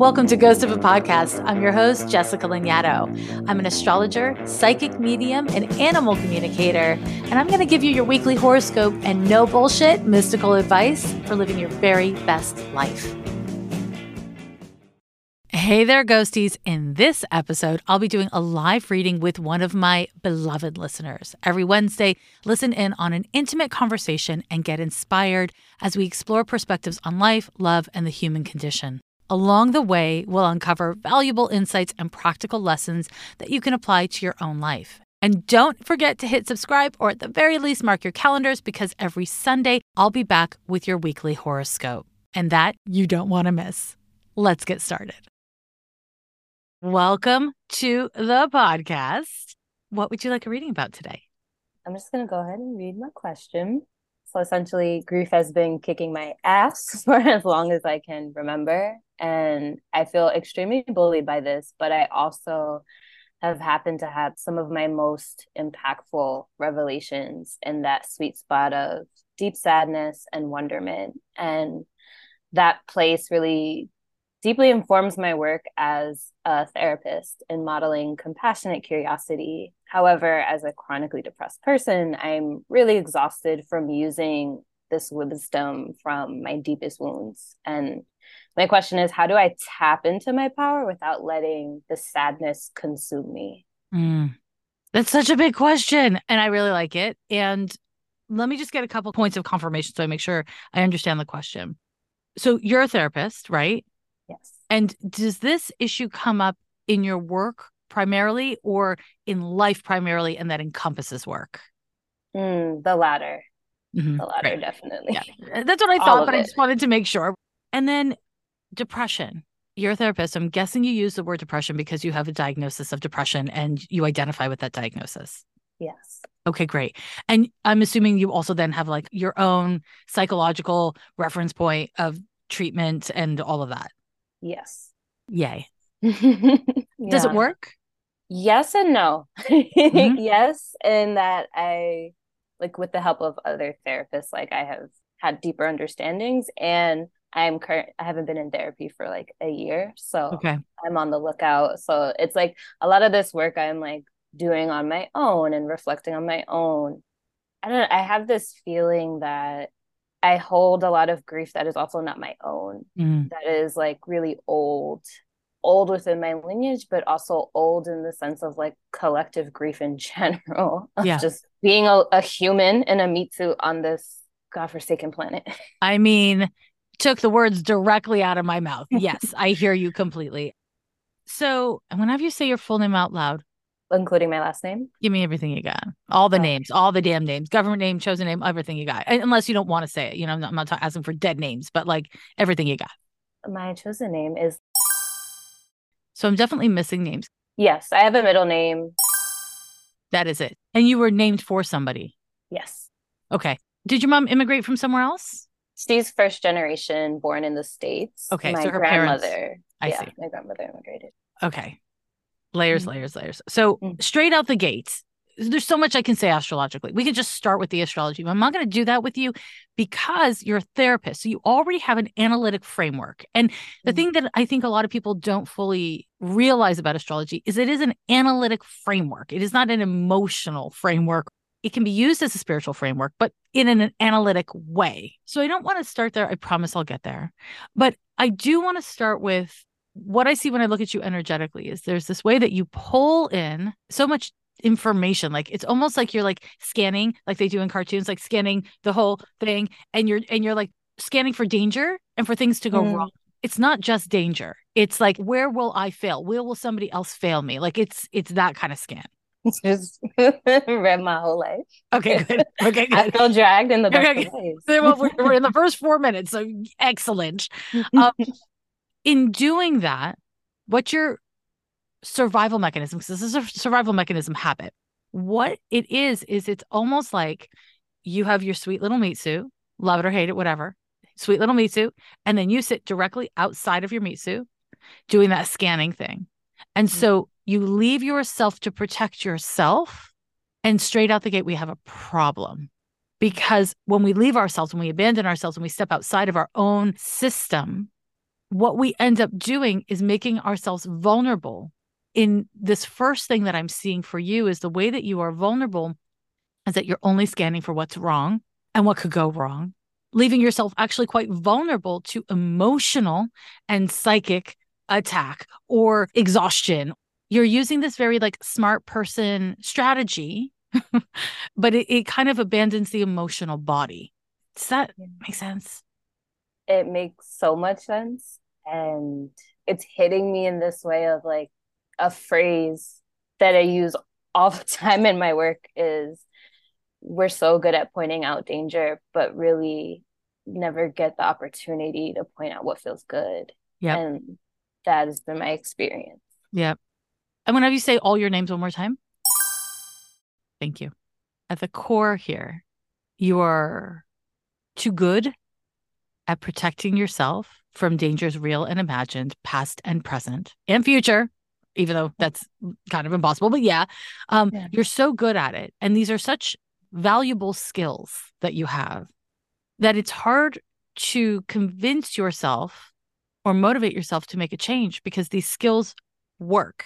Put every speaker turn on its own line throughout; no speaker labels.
Welcome to Ghost of a Podcast. I'm your host, Jessica Lanyadoo. I'm an astrologer, psychic medium, and animal communicator, and I'm going to give you your weekly horoscope and no bullshit mystical advice for living your very best life. Hey there, ghosties. In this episode, I'll be doing a live reading with one of my beloved listeners. Every Wednesday, listen in on an intimate conversation and get inspired as we explore perspectives on life, love, and the human condition. Along the way, we'll uncover valuable insights and practical lessons that you can apply to your own life. And don't forget to hit subscribe or at the very least mark your calendars because every Sunday I'll be back with your weekly horoscope. And that you don't want to miss. Let's get started. Welcome to the podcast. What would you like a reading about today?
I'm just going to go ahead and read my question. So essentially, grief has been kicking my ass for as long as I can remember and I feel extremely bullied by this, but I also have happened to have some of my most impactful revelations in that sweet spot of deep sadness and wonderment. And that place really deeply informs my work as a therapist in modeling compassionate curiosity. However, as a chronically depressed person, I'm really exhausted from using this wisdom from my deepest wounds. And my question is how do I tap into my power without letting the sadness consume me?
Mm. That's such a big question. And I really like it. And let me just get a couple points of confirmation so I make sure I understand the question. So you're a therapist, right?
Yes.
And does this issue come up in your work primarily or in life primarily and that encompasses work?
Mm, the latter. Mm-hmm. The latter, right. definitely.
Yeah. That's what I thought, but it. I just wanted to make sure. And then depression. You're a therapist. I'm guessing you use the word depression because you have a diagnosis of depression and you identify with that diagnosis.
Yes.
Okay, great. And I'm assuming you also then have like your own psychological reference point of treatment and all of that.
Yes.
Yay. yeah. Does it work?
Yes and no. Mm-hmm. yes, in that I like with the help of other therapists, like I have had deeper understandings and I'm current I haven't been in therapy for like a year. So
okay.
I'm on the lookout. So it's like a lot of this work I'm like doing on my own and reflecting on my own. I don't I have this feeling that I hold a lot of grief that is also not my own. Mm. That is like really old. Old within my lineage, but also old in the sense of like collective grief in general. Of
yeah.
just being a, a human in a meat suit on this godforsaken planet.
I mean, took the words directly out of my mouth. Yes, I hear you completely. So, whenever you say your full name out loud,
including my last name,
give me everything you got. All the okay. names, all the damn names, government name, chosen name, everything you got. Unless you don't want to say it. You know, I'm not, I'm not asking for dead names, but like everything you got.
My chosen name is.
So, I'm definitely missing names.
Yes, I have a middle name.
That is it. And you were named for somebody.
Yes.
Okay. Did your mom immigrate from somewhere else?
She's first generation, born in the states.
Okay,
my
so her
grandmother.
Parents, I
yeah,
see.
My grandmother immigrated.
Okay, layers, mm-hmm. layers, layers. So mm-hmm. straight out the gates, there's so much I can say astrologically. We can just start with the astrology. But I'm not going to do that with you because you're a therapist. So you already have an analytic framework. And the mm-hmm. thing that I think a lot of people don't fully realize about astrology is it is an analytic framework. It is not an emotional framework it can be used as a spiritual framework, but in an analytic way. So I don't want to start there. I promise I'll get there. But I do want to start with what I see when I look at you energetically is there's this way that you pull in so much information like it's almost like you're like scanning like they do in cartoons like scanning the whole thing and you're and you're like scanning for danger and for things to go mm. wrong it's not just danger it's like where will i fail where will somebody else fail me like it's it's that kind of scan
just read my whole life.
Okay, good. Okay, good.
I feel dragged in the best okay, okay.
well, we're, we're, in the first four minutes, so excellent. Um, in doing that, what your survival mechanism? Because this is a survival mechanism habit. What it is is it's almost like you have your sweet little meat suit, love it or hate it, whatever, sweet little meat suit, and then you sit directly outside of your meat suit, doing that scanning thing. And mm-hmm. so you leave yourself to protect yourself, and straight out the gate, we have a problem. Because when we leave ourselves, when we abandon ourselves, when we step outside of our own system, what we end up doing is making ourselves vulnerable. In this first thing that I'm seeing for you is the way that you are vulnerable is that you're only scanning for what's wrong and what could go wrong, leaving yourself actually quite vulnerable to emotional and psychic attack or exhaustion. You're using this very like smart person strategy, but it, it kind of abandons the emotional body. Does that make sense?
It makes so much sense and it's hitting me in this way of like a phrase that I use all the time in my work is we're so good at pointing out danger, but really never get the opportunity to point out what feels good.
Yeah.
And that has been my experience.
Yeah. I'm going to have you say all your names one more time. Thank you. At the core here, you are too good at protecting yourself from dangers real and imagined, past and present and future, even though that's kind of impossible. But yeah, um, yeah. you're so good at it. And these are such valuable skills that you have that it's hard to convince yourself or motivate yourself to make a change because these skills work.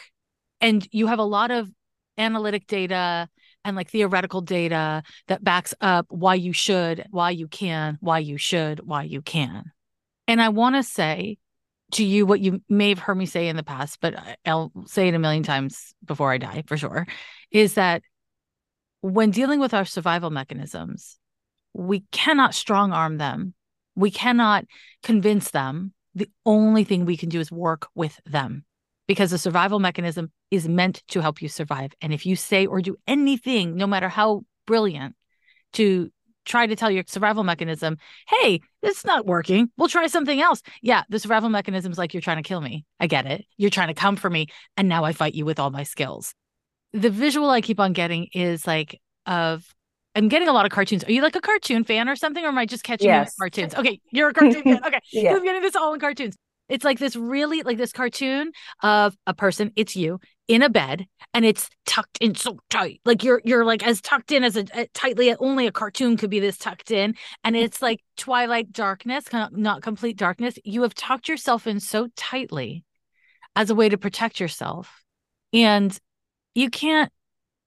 And you have a lot of analytic data and like theoretical data that backs up why you should, why you can, why you should, why you can. And I want to say to you what you may have heard me say in the past, but I'll say it a million times before I die for sure is that when dealing with our survival mechanisms, we cannot strong arm them. We cannot convince them. The only thing we can do is work with them because the survival mechanism is meant to help you survive. And if you say or do anything, no matter how brilliant, to try to tell your survival mechanism, hey, it's not working. We'll try something else. Yeah, the survival mechanism is like, you're trying to kill me. I get it. You're trying to come for me. And now I fight you with all my skills. The visual I keep on getting is like, of, I'm getting a lot of cartoons. Are you like a cartoon fan or something? Or am I just catching yes. cartoons? Okay, you're a cartoon fan. Okay. yeah. I'm getting this all in cartoons. It's like this really like this cartoon of a person, it's you in a bed and it's tucked in so tight. Like you're you're like as tucked in as a, a tightly only a cartoon could be this tucked in and it's like twilight darkness, not complete darkness. You have tucked yourself in so tightly as a way to protect yourself. And you can't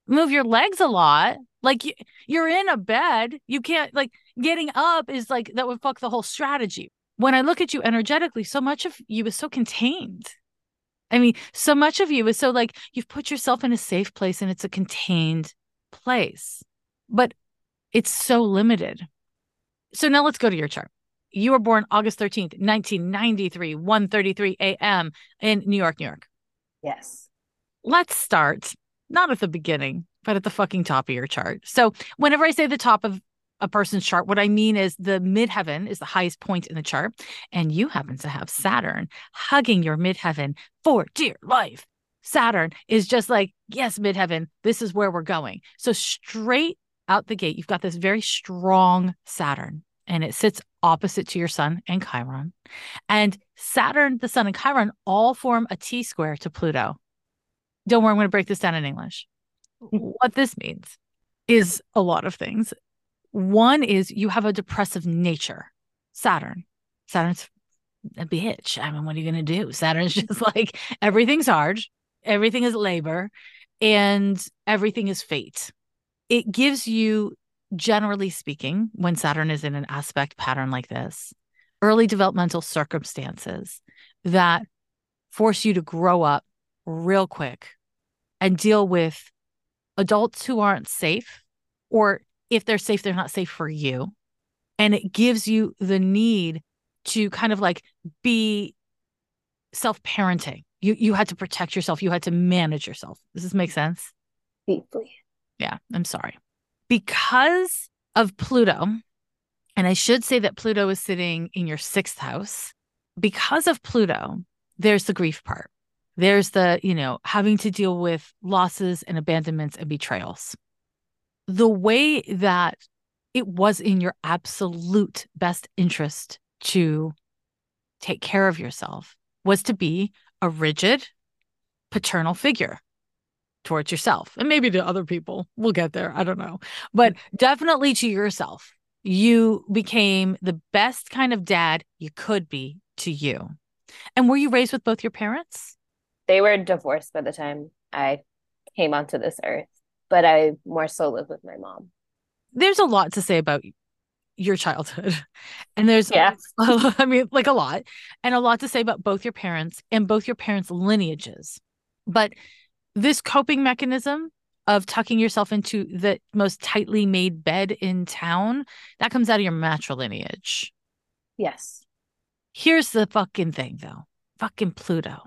move your legs a lot. Like you, you're in a bed, you can't like getting up is like that would fuck the whole strategy when I look at you energetically, so much of you is so contained. I mean, so much of you is so like you've put yourself in a safe place and it's a contained place, but it's so limited. So now let's go to your chart. You were born August 13th, 1993, 1:33 a.m. in New York, New York.
Yes.
Let's start not at the beginning, but at the fucking top of your chart. So whenever I say the top of a person's chart. What I mean is the midheaven is the highest point in the chart, and you happen to have Saturn hugging your midheaven for dear life. Saturn is just like, yes, midheaven, this is where we're going. So, straight out the gate, you've got this very strong Saturn, and it sits opposite to your sun and Chiron. And Saturn, the sun, and Chiron all form a T square to Pluto. Don't worry, I'm going to break this down in English. What this means is a lot of things. One is you have a depressive nature. Saturn. Saturn's a bitch. I mean, what are you going to do? Saturn's just like everything's hard, everything is labor, and everything is fate. It gives you, generally speaking, when Saturn is in an aspect pattern like this, early developmental circumstances that force you to grow up real quick and deal with adults who aren't safe or if they're safe, they're not safe for you. And it gives you the need to kind of like be self parenting. You you had to protect yourself. You had to manage yourself. Does this make sense?
Deeply.
Yeah, I'm sorry. Because of Pluto, and I should say that Pluto is sitting in your sixth house. Because of Pluto, there's the grief part. There's the, you know, having to deal with losses and abandonments and betrayals the way that it was in your absolute best interest to take care of yourself was to be a rigid paternal figure towards yourself and maybe to other people. We'll get there. I don't know. But mm-hmm. definitely to yourself. You became the best kind of dad you could be to you. And were you raised with both your parents?
They were divorced by the time I came onto this earth, but I more so live with my mom.
There's a lot to say about your childhood. And there's,
yeah.
I mean, like a lot, and a lot to say about both your parents and both your parents' lineages. But this coping mechanism of tucking yourself into the most tightly made bed in town, that comes out of your matrilineage.
Yes.
Here's the fucking thing, though fucking Pluto.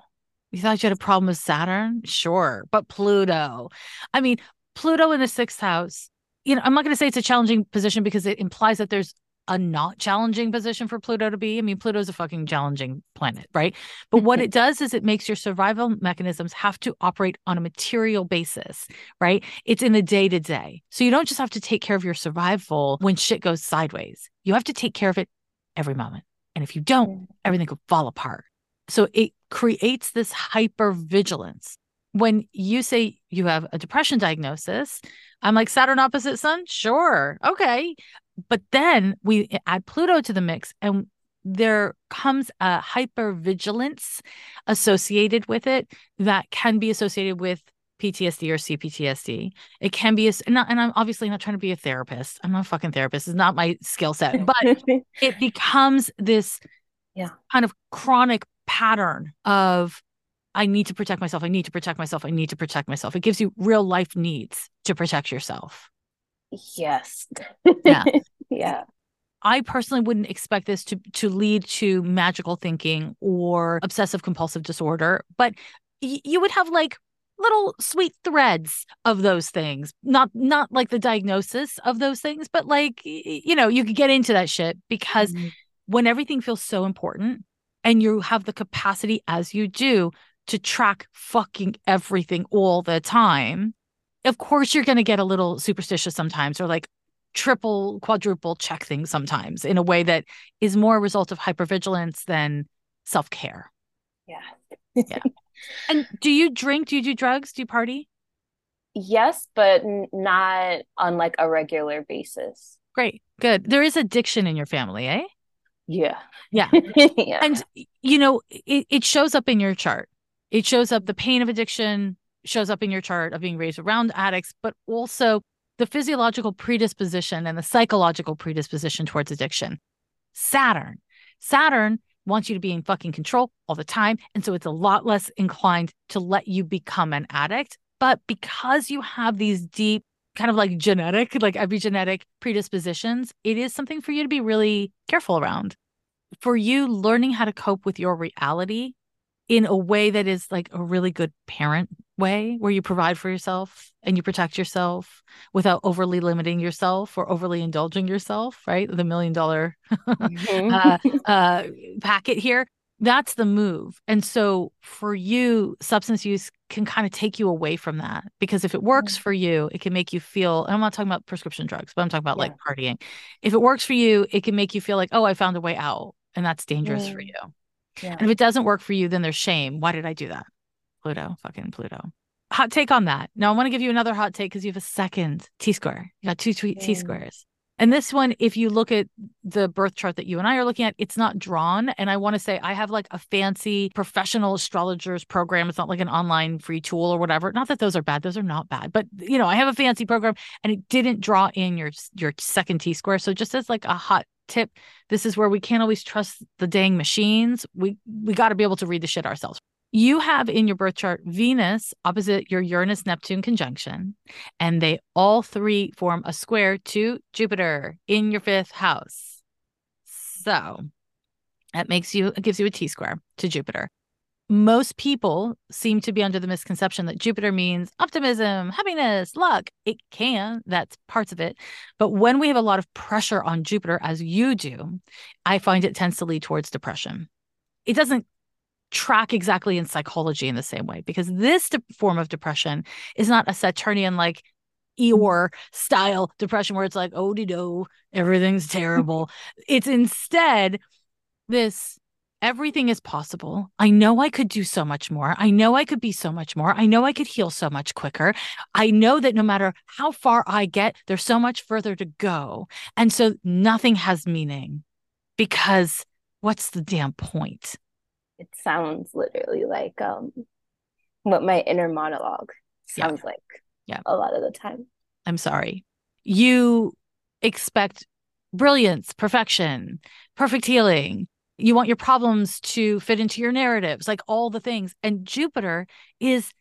You thought you had a problem with Saturn? Sure. But Pluto. I mean, Pluto in the sixth house, you know, I'm not going to say it's a challenging position because it implies that there's a not challenging position for Pluto to be. I mean, Pluto's a fucking challenging planet, right? But what mm-hmm. it does is it makes your survival mechanisms have to operate on a material basis, right? It's in the day to day. So you don't just have to take care of your survival when shit goes sideways. You have to take care of it every moment. And if you don't, everything could fall apart. So it creates this hyper vigilance. When you say you have a depression diagnosis, I'm like, Saturn opposite sun? Sure. Okay. But then we add Pluto to the mix and there comes a hyper vigilance associated with it that can be associated with PTSD or CPTSD. It can be, a, and, not, and I'm obviously not trying to be a therapist. I'm not a fucking therapist. It's not my skill set, but it becomes this
yeah.
kind of chronic pattern of I need to protect myself. I need to protect myself. I need to protect myself. It gives you real life needs to protect yourself.
Yes.
Yeah.
yeah.
I personally wouldn't expect this to to lead to magical thinking or obsessive compulsive disorder, but y- you would have like little sweet threads of those things. Not not like the diagnosis of those things, but like you know, you could get into that shit because mm-hmm. when everything feels so important and you have the capacity as you do to track fucking everything all the time, of course you're going to get a little superstitious sometimes or like triple, quadruple check things sometimes in a way that is more a result of hypervigilance than self care.
Yeah.
yeah. And do you drink? Do you do drugs? Do you party?
Yes, but not on like a regular basis.
Great. Good. There is addiction in your family, eh?
Yeah.
Yeah. yeah. And, you know, it, it shows up in your chart. It shows up the pain of addiction, shows up in your chart of being raised around addicts, but also the physiological predisposition and the psychological predisposition towards addiction. Saturn. Saturn wants you to be in fucking control all the time. And so it's a lot less inclined to let you become an addict. But because you have these deep, kind of like genetic, like epigenetic predispositions, it is something for you to be really careful around. For you, learning how to cope with your reality in a way that is like a really good parent way where you provide for yourself and you protect yourself without overly limiting yourself or overly indulging yourself right the million dollar mm-hmm. uh, uh, packet here that's the move and so for you substance use can kind of take you away from that because if it works mm-hmm. for you it can make you feel i'm not talking about prescription drugs but i'm talking about yeah. like partying if it works for you it can make you feel like oh i found a way out and that's dangerous mm. for you yeah. And if it doesn't work for you, then there's shame. Why did I do that? Pluto, fucking Pluto. Hot take on that. Now I want to give you another hot take because you have a second T square. You got two T mm. squares. And this one, if you look at the birth chart that you and I are looking at, it's not drawn. And I want to say I have like a fancy professional astrologers program. It's not like an online free tool or whatever. Not that those are bad; those are not bad. But you know, I have a fancy program, and it didn't draw in your your second T square. So just as like a hot tip this is where we can't always trust the dang machines. We we got to be able to read the shit ourselves. You have in your birth chart venus opposite your uranus neptune conjunction and they all three form a square to jupiter in your fifth house. So that makes you it gives you a t square to jupiter most people seem to be under the misconception that Jupiter means optimism, happiness, luck. It can, that's parts of it. But when we have a lot of pressure on Jupiter, as you do, I find it tends to lead towards depression. It doesn't track exactly in psychology in the same way because this de- form of depression is not a Saturnian like Eeyore style depression where it's like, oh, do, everything's terrible. it's instead this everything is possible. I know I could do so much more. I know I could be so much more. I know I could heal so much quicker. I know that no matter how far I get, there's so much further to go. And so nothing has meaning because what's the damn point?
it sounds literally like um what my inner monologue sounds yeah. like yeah a lot of the time
i'm sorry you expect brilliance perfection perfect healing you want your problems to fit into your narratives like all the things and jupiter is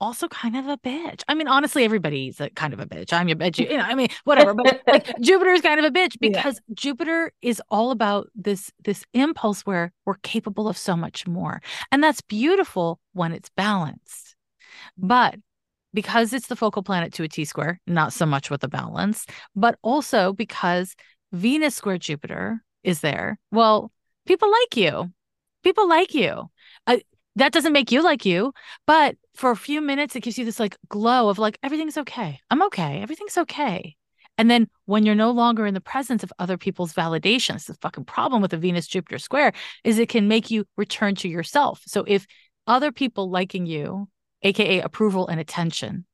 also kind of a bitch. I mean, honestly, everybody's a kind of a bitch. I'm your bitch. You know, I mean, whatever. But like Jupiter is kind of a bitch because yeah. Jupiter is all about this this impulse where we're capable of so much more, and that's beautiful when it's balanced. But because it's the focal planet to a T square, not so much with the balance, but also because Venus square Jupiter is there. Well, people like you. People like you. Uh, that doesn't make you like you, but for a few minutes, it gives you this like glow of like, everything's okay. I'm okay. Everything's okay. And then when you're no longer in the presence of other people's validations, the fucking problem with the Venus Jupiter square is it can make you return to yourself. So if other people liking you, AKA approval and attention,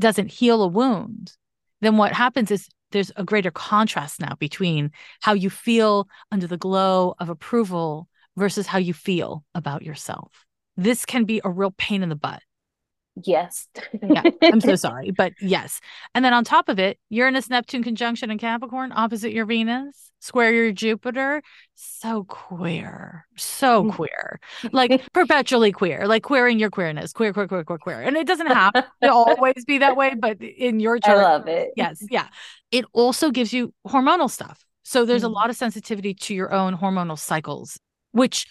doesn't heal a wound, then what happens is there's a greater contrast now between how you feel under the glow of approval versus how you feel about yourself. This can be a real pain in the butt.
Yes.
yeah, I'm so sorry, but yes. And then on top of it, Uranus, Neptune conjunction in Capricorn, opposite your Venus, square your Jupiter. So queer, so mm. queer, like perpetually queer, like queering your queerness, queer, queer, queer, queer, queer. And it doesn't have to always be that way, but in your chart,
I love it.
Yes, yeah. It also gives you hormonal stuff. So there's mm-hmm. a lot of sensitivity to your own hormonal cycles which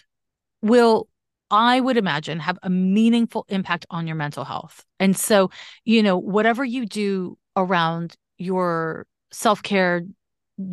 will I would imagine have a meaningful impact on your mental health. And so, you know, whatever you do around your self care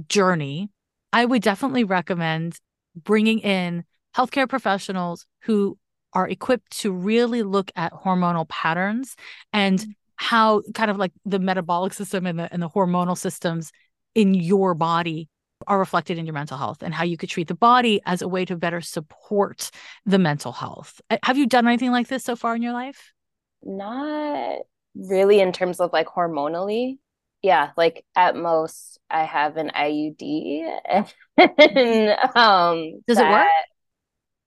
journey, I would definitely recommend bringing in healthcare professionals who are equipped to really look at hormonal patterns and mm-hmm. how kind of like the metabolic system and the and the hormonal systems in your body are reflected in your mental health and how you could treat the body as a way to better support the mental health. Uh, have you done anything like this so far in your life?
Not really in terms of like hormonally. Yeah, like at most I have an IUD and um
Does it work?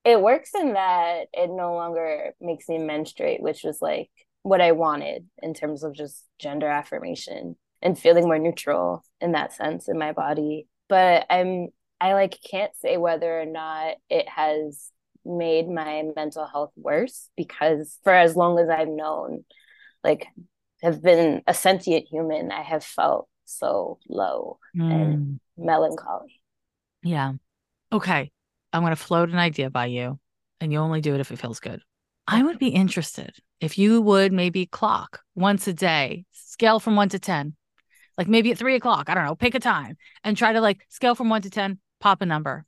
It works in that it no longer makes me menstruate, which was like what I wanted in terms of just gender affirmation and feeling more neutral in that sense in my body but I'm I like can't say whether or not it has made my mental health worse because for as long as I've known like have been a sentient human, I have felt so low mm. and melancholy.
Yeah. Okay. I'm going to float an idea by you, and you only do it if it feels good. I would be interested if you would maybe clock once a day, scale from one to 10, like maybe at three o'clock, I don't know, pick a time and try to like scale from one to 10, pop a number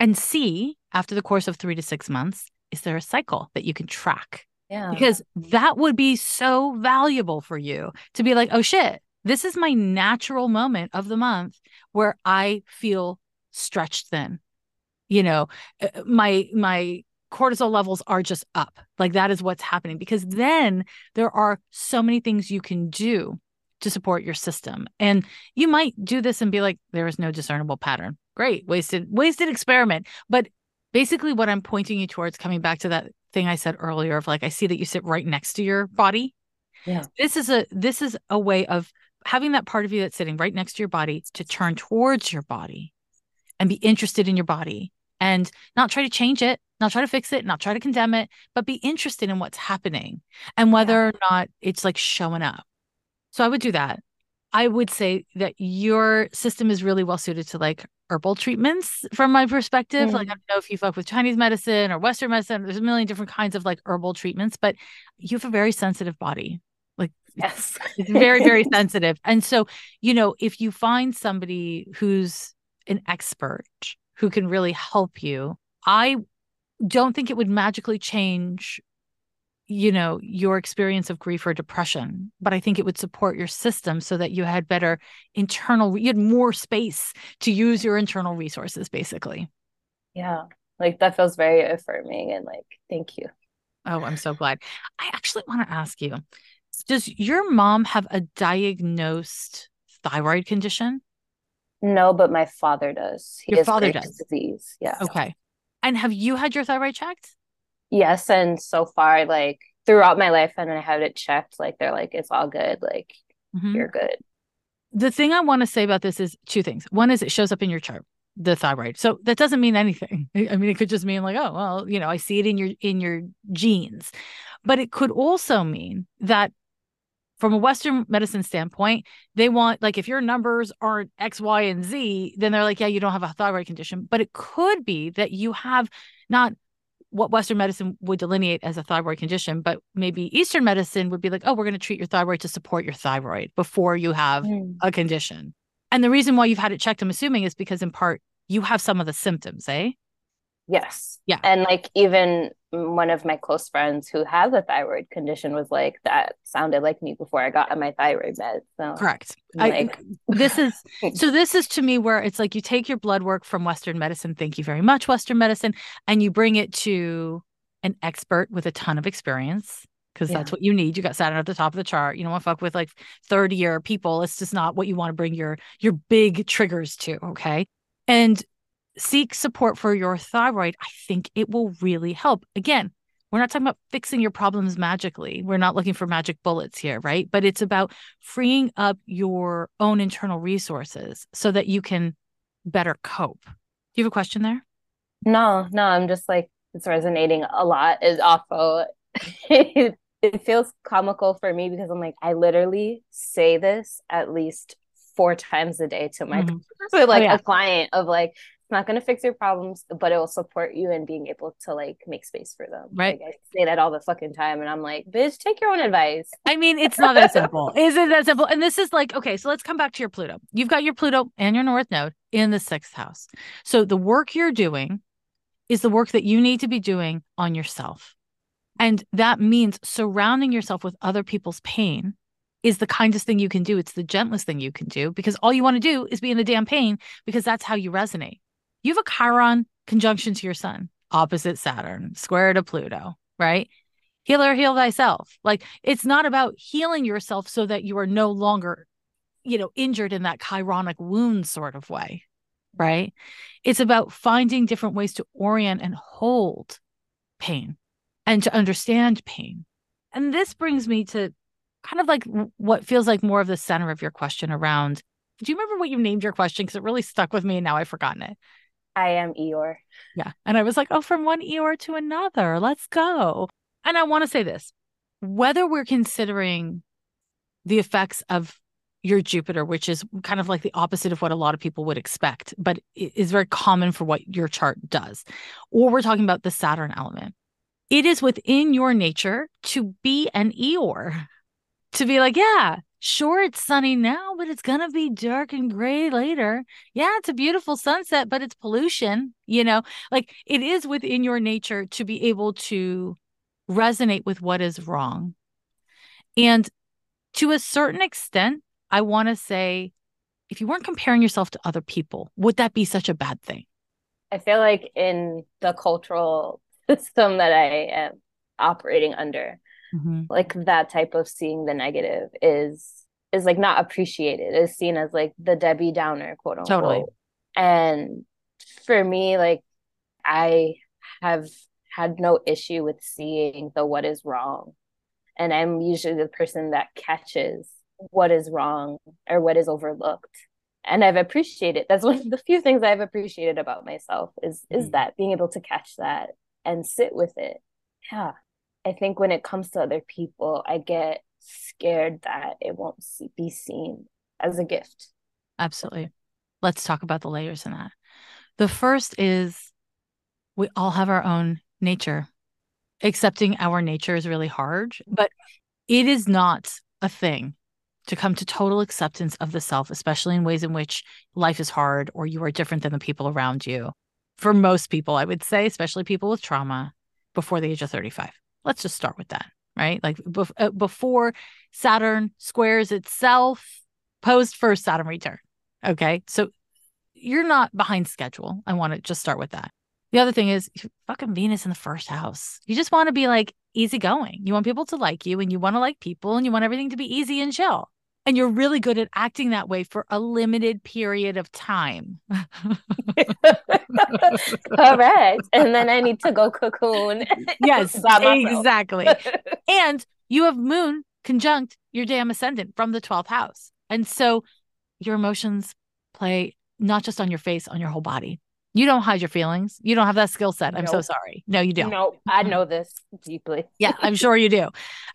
and see after the course of three to six months, is there a cycle that you can track?
Yeah.
Because that would be so valuable for you to be like, oh shit, this is my natural moment of the month where I feel stretched thin. You know, uh, my, my, cortisol levels are just up. Like that is what's happening because then there are so many things you can do to support your system. And you might do this and be like, there is no discernible pattern. Great, wasted, wasted experiment. But basically, what I'm pointing you towards, coming back to that thing I said earlier of like, I see that you sit right next to your body.
Yeah.
This is a this is a way of having that part of you that's sitting right next to your body to turn towards your body and be interested in your body and not try to change it, not try to fix it, not try to condemn it, but be interested in what's happening and whether yeah. or not it's like showing up. So I would do that. I would say that your system is really well suited to like herbal treatments from my perspective. Mm. Like, I don't know if you fuck with Chinese medicine or Western medicine, there's a million different kinds of like herbal treatments, but you have a very sensitive body. Like,
yes,
it's very, very sensitive. And so, you know, if you find somebody who's an expert who can really help you, I don't think it would magically change you know your experience of grief or depression but i think it would support your system so that you had better internal you had more space to use your internal resources basically.
Yeah like that feels very affirming and like thank you.
Oh i'm so glad. I actually want to ask you does your mom have a diagnosed thyroid condition?
No but my father does.
He your father does?
disease yeah.
Okay. And have you had your thyroid checked?
Yes. And so far, like throughout my life, and I had it checked, like they're like, it's all good. Like mm-hmm. you're good.
The thing I want to say about this is two things. One is it shows up in your chart the thyroid. So that doesn't mean anything. I mean, it could just mean like, oh, well, you know, I see it in your in your genes. But it could also mean that from a Western medicine standpoint, they want like if your numbers aren't X, Y, and Z, then they're like, yeah, you don't have a thyroid condition. But it could be that you have not what Western medicine would delineate as a thyroid condition, but maybe Eastern medicine would be like, oh, we're going to treat your thyroid to support your thyroid before you have mm. a condition. And the reason why you've had it checked, I'm assuming, is because in part you have some of the symptoms, eh?
Yes.
Yeah.
And like even one of my close friends who has a thyroid condition was like, that sounded like me before I got on my thyroid med. So
correct. Like, I, this is so this is to me where it's like you take your blood work from Western medicine. Thank you very much, Western medicine, and you bring it to an expert with a ton of experience because yeah. that's what you need. You got Saturn at the top of the chart. You don't want to fuck with like third year people. It's just not what you want to bring your your big triggers to. Okay. And seek support for your thyroid. I think it will really help. Again, we're not talking about fixing your problems magically. We're not looking for magic bullets here, right? But it's about freeing up your own internal resources so that you can better cope. Do you have a question there?
No, no, I'm just like it's resonating a lot. Is awful. it, it feels comical for me because I'm like, I literally say this at least four times a day to my mm-hmm. so like oh, yeah. a client of like it's not going to fix your problems but it will support you in being able to like make space for them.
Right.
Like, i say that all the fucking time and i'm like bitch take your own advice.
I mean it's not that simple. Is it that simple. And this is like okay so let's come back to your pluto. You've got your pluto and your north node in the sixth house. So the work you're doing is the work that you need to be doing on yourself. And that means surrounding yourself with other people's pain is the kindest thing you can do. It's the gentlest thing you can do because all you want to do is be in the damn pain because that's how you resonate. You have a Chiron conjunction to your sun, opposite Saturn, square to Pluto, right? Healer, heal thyself. Like it's not about healing yourself so that you are no longer, you know, injured in that chironic wound sort of way, right? It's about finding different ways to orient and hold pain and to understand pain. And this brings me to kind of like what feels like more of the center of your question around do you remember what you named your question because it really stuck with me and now i've forgotten it
i am eeyore
yeah and i was like oh from one eeyore to another let's go and i want to say this whether we're considering the effects of your Jupiter, which is kind of like the opposite of what a lot of people would expect, but is very common for what your chart does. Or we're talking about the Saturn element. It is within your nature to be an Eeyore to be like, yeah, sure, it's sunny now, but it's going to be dark and gray later. Yeah, it's a beautiful sunset, but it's pollution. You know, like it is within your nature to be able to resonate with what is wrong. And to a certain extent, I want to say, if you weren't comparing yourself to other people, would that be such a bad thing?
I feel like in the cultural system that I am operating under, mm-hmm. like that type of seeing the negative is is like not appreciated is seen as like the debbie downer quote unquote totally. and for me like i have had no issue with seeing the what is wrong and i'm usually the person that catches what is wrong or what is overlooked and i've appreciated that's one of the few things i've appreciated about myself is is mm-hmm. that being able to catch that and sit with it yeah I think when it comes to other people, I get scared that it won't be seen as a gift.
Absolutely. Let's talk about the layers in that. The first is we all have our own nature. Accepting our nature is really hard, but it is not a thing to come to total acceptance of the self, especially in ways in which life is hard or you are different than the people around you. For most people, I would say, especially people with trauma before the age of 35. Let's just start with that, right? Like uh, before Saturn squares itself, post first Saturn return. Okay. So you're not behind schedule. I want to just start with that. The other thing is fucking Venus in the first house. You just want to be like easygoing. You want people to like you and you want to like people and you want everything to be easy and chill. And you're really good at acting that way for a limited period of time.
Correct. And then I need to go cocoon.
yes, exactly. and you have moon conjunct your damn ascendant from the 12th house. And so your emotions play not just on your face, on your whole body. You don't hide your feelings. You don't have that skill set. I'm nope. so sorry. No, you don't.
No, I know this deeply.
yeah, I'm sure you do.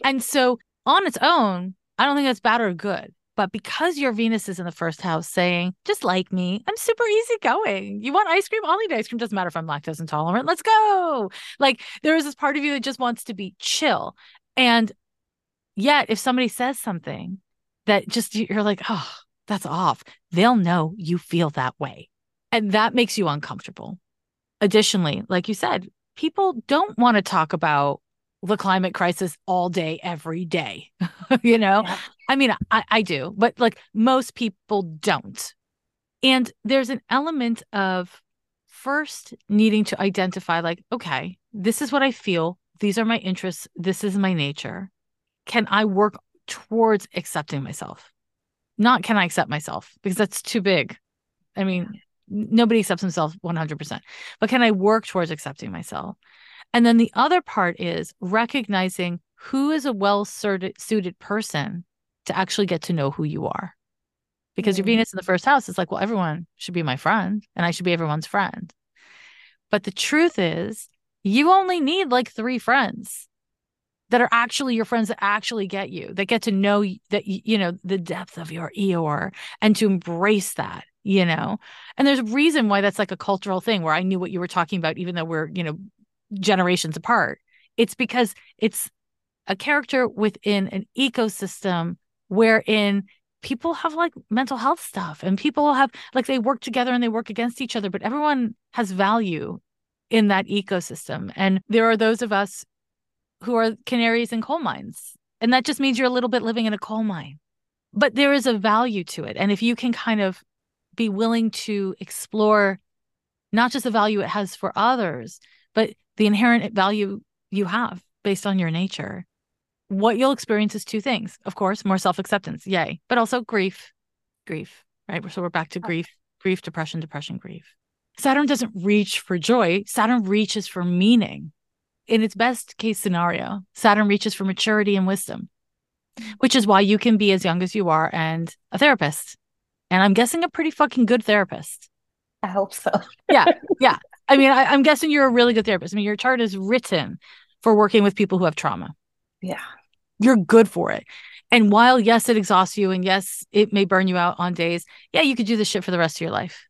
And so on its own, I don't think that's bad or good. But because your Venus is in the first house saying, just like me, I'm super easygoing. You want ice cream? I'll eat ice cream. Doesn't matter if I'm lactose intolerant. Let's go. Like there is this part of you that just wants to be chill. And yet, if somebody says something that just you're like, oh, that's off, they'll know you feel that way. And that makes you uncomfortable. Additionally, like you said, people don't want to talk about the climate crisis all day, every day. you know, yeah. I mean, I, I do, but like most people don't. And there's an element of first needing to identify, like, okay, this is what I feel. These are my interests. This is my nature. Can I work towards accepting myself? Not can I accept myself because that's too big. I mean, nobody accepts themselves 100%, but can I work towards accepting myself? And then the other part is recognizing who is a well suited person to actually get to know who you are. Because mm-hmm. your Venus in the first house is like, well, everyone should be my friend and I should be everyone's friend. But the truth is, you only need like three friends that are actually your friends that actually get you, that get to know that, you know, the depth of your Eeyore and to embrace that, you know? And there's a reason why that's like a cultural thing where I knew what you were talking about, even though we're, you know, generations apart. It's because it's a character within an ecosystem wherein people have like mental health stuff and people have like they work together and they work against each other, but everyone has value in that ecosystem. And there are those of us who are canaries in coal mines. And that just means you're a little bit living in a coal mine. But there is a value to it. And if you can kind of be willing to explore not just the value it has for others, but the inherent value you have based on your nature. What you'll experience is two things. Of course, more self acceptance, yay, but also grief. Grief, right? So we're back to grief, grief, depression, depression, grief. Saturn doesn't reach for joy, Saturn reaches for meaning. In its best case scenario, Saturn reaches for maturity and wisdom, mm. which is why you can be as young as you are and a therapist. And I'm guessing a pretty fucking good therapist.
I hope so.
yeah. Yeah. I mean, I, am guessing you're a really good therapist. I mean, your chart is written for working with people who have trauma.
Yeah.
You're good for it. And while, yes, it exhausts you and yes, it may burn you out on days, yeah, you could do this shit for the rest of your life.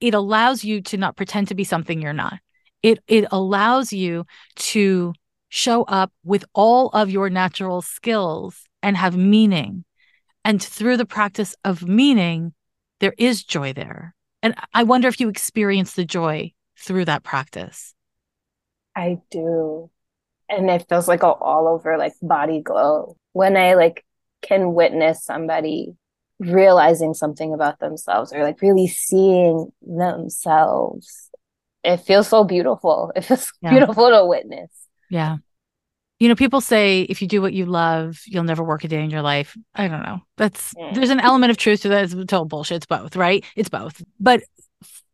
It allows you to not pretend to be something you're not. It it allows you to show up with all of your natural skills and have meaning. And through the practice of meaning, there is joy there. And I wonder if you experience the joy through that practice?
I do. And it feels like all over like body glow when I like can witness somebody realizing something about themselves or like really seeing themselves. It feels so beautiful. It feels yeah. beautiful to witness.
Yeah. You know, people say if you do what you love, you'll never work a day in your life. I don't know. That's mm. there's an element of truth to that. It's total bullshit. It's both, right? It's both. But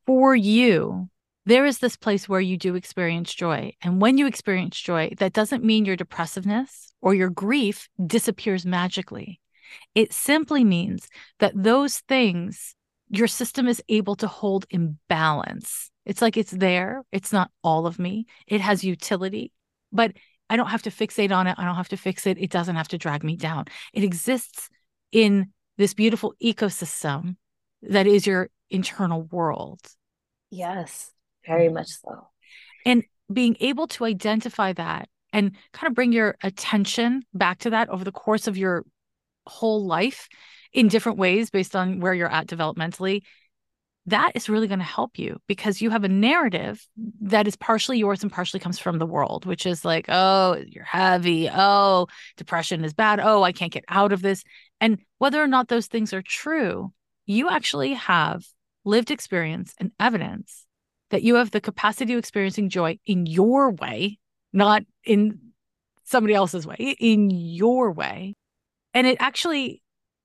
for you, there is this place where you do experience joy. And when you experience joy, that doesn't mean your depressiveness or your grief disappears magically. It simply means that those things your system is able to hold in balance. It's like it's there, it's not all of me, it has utility, but I don't have to fixate on it. I don't have to fix it. It doesn't have to drag me down. It exists in this beautiful ecosystem that is your internal world.
Yes. Very mm-hmm. much so.
And being able to identify that and kind of bring your attention back to that over the course of your whole life in different ways based on where you're at developmentally that is really going to help you because you have a narrative that is partially yours and partially comes from the world, which is like, oh, you're heavy. Oh, depression is bad. Oh, I can't get out of this. And whether or not those things are true, you actually have lived experience and evidence that you have the capacity of experiencing joy in your way, not in somebody else's way, in your way. And it actually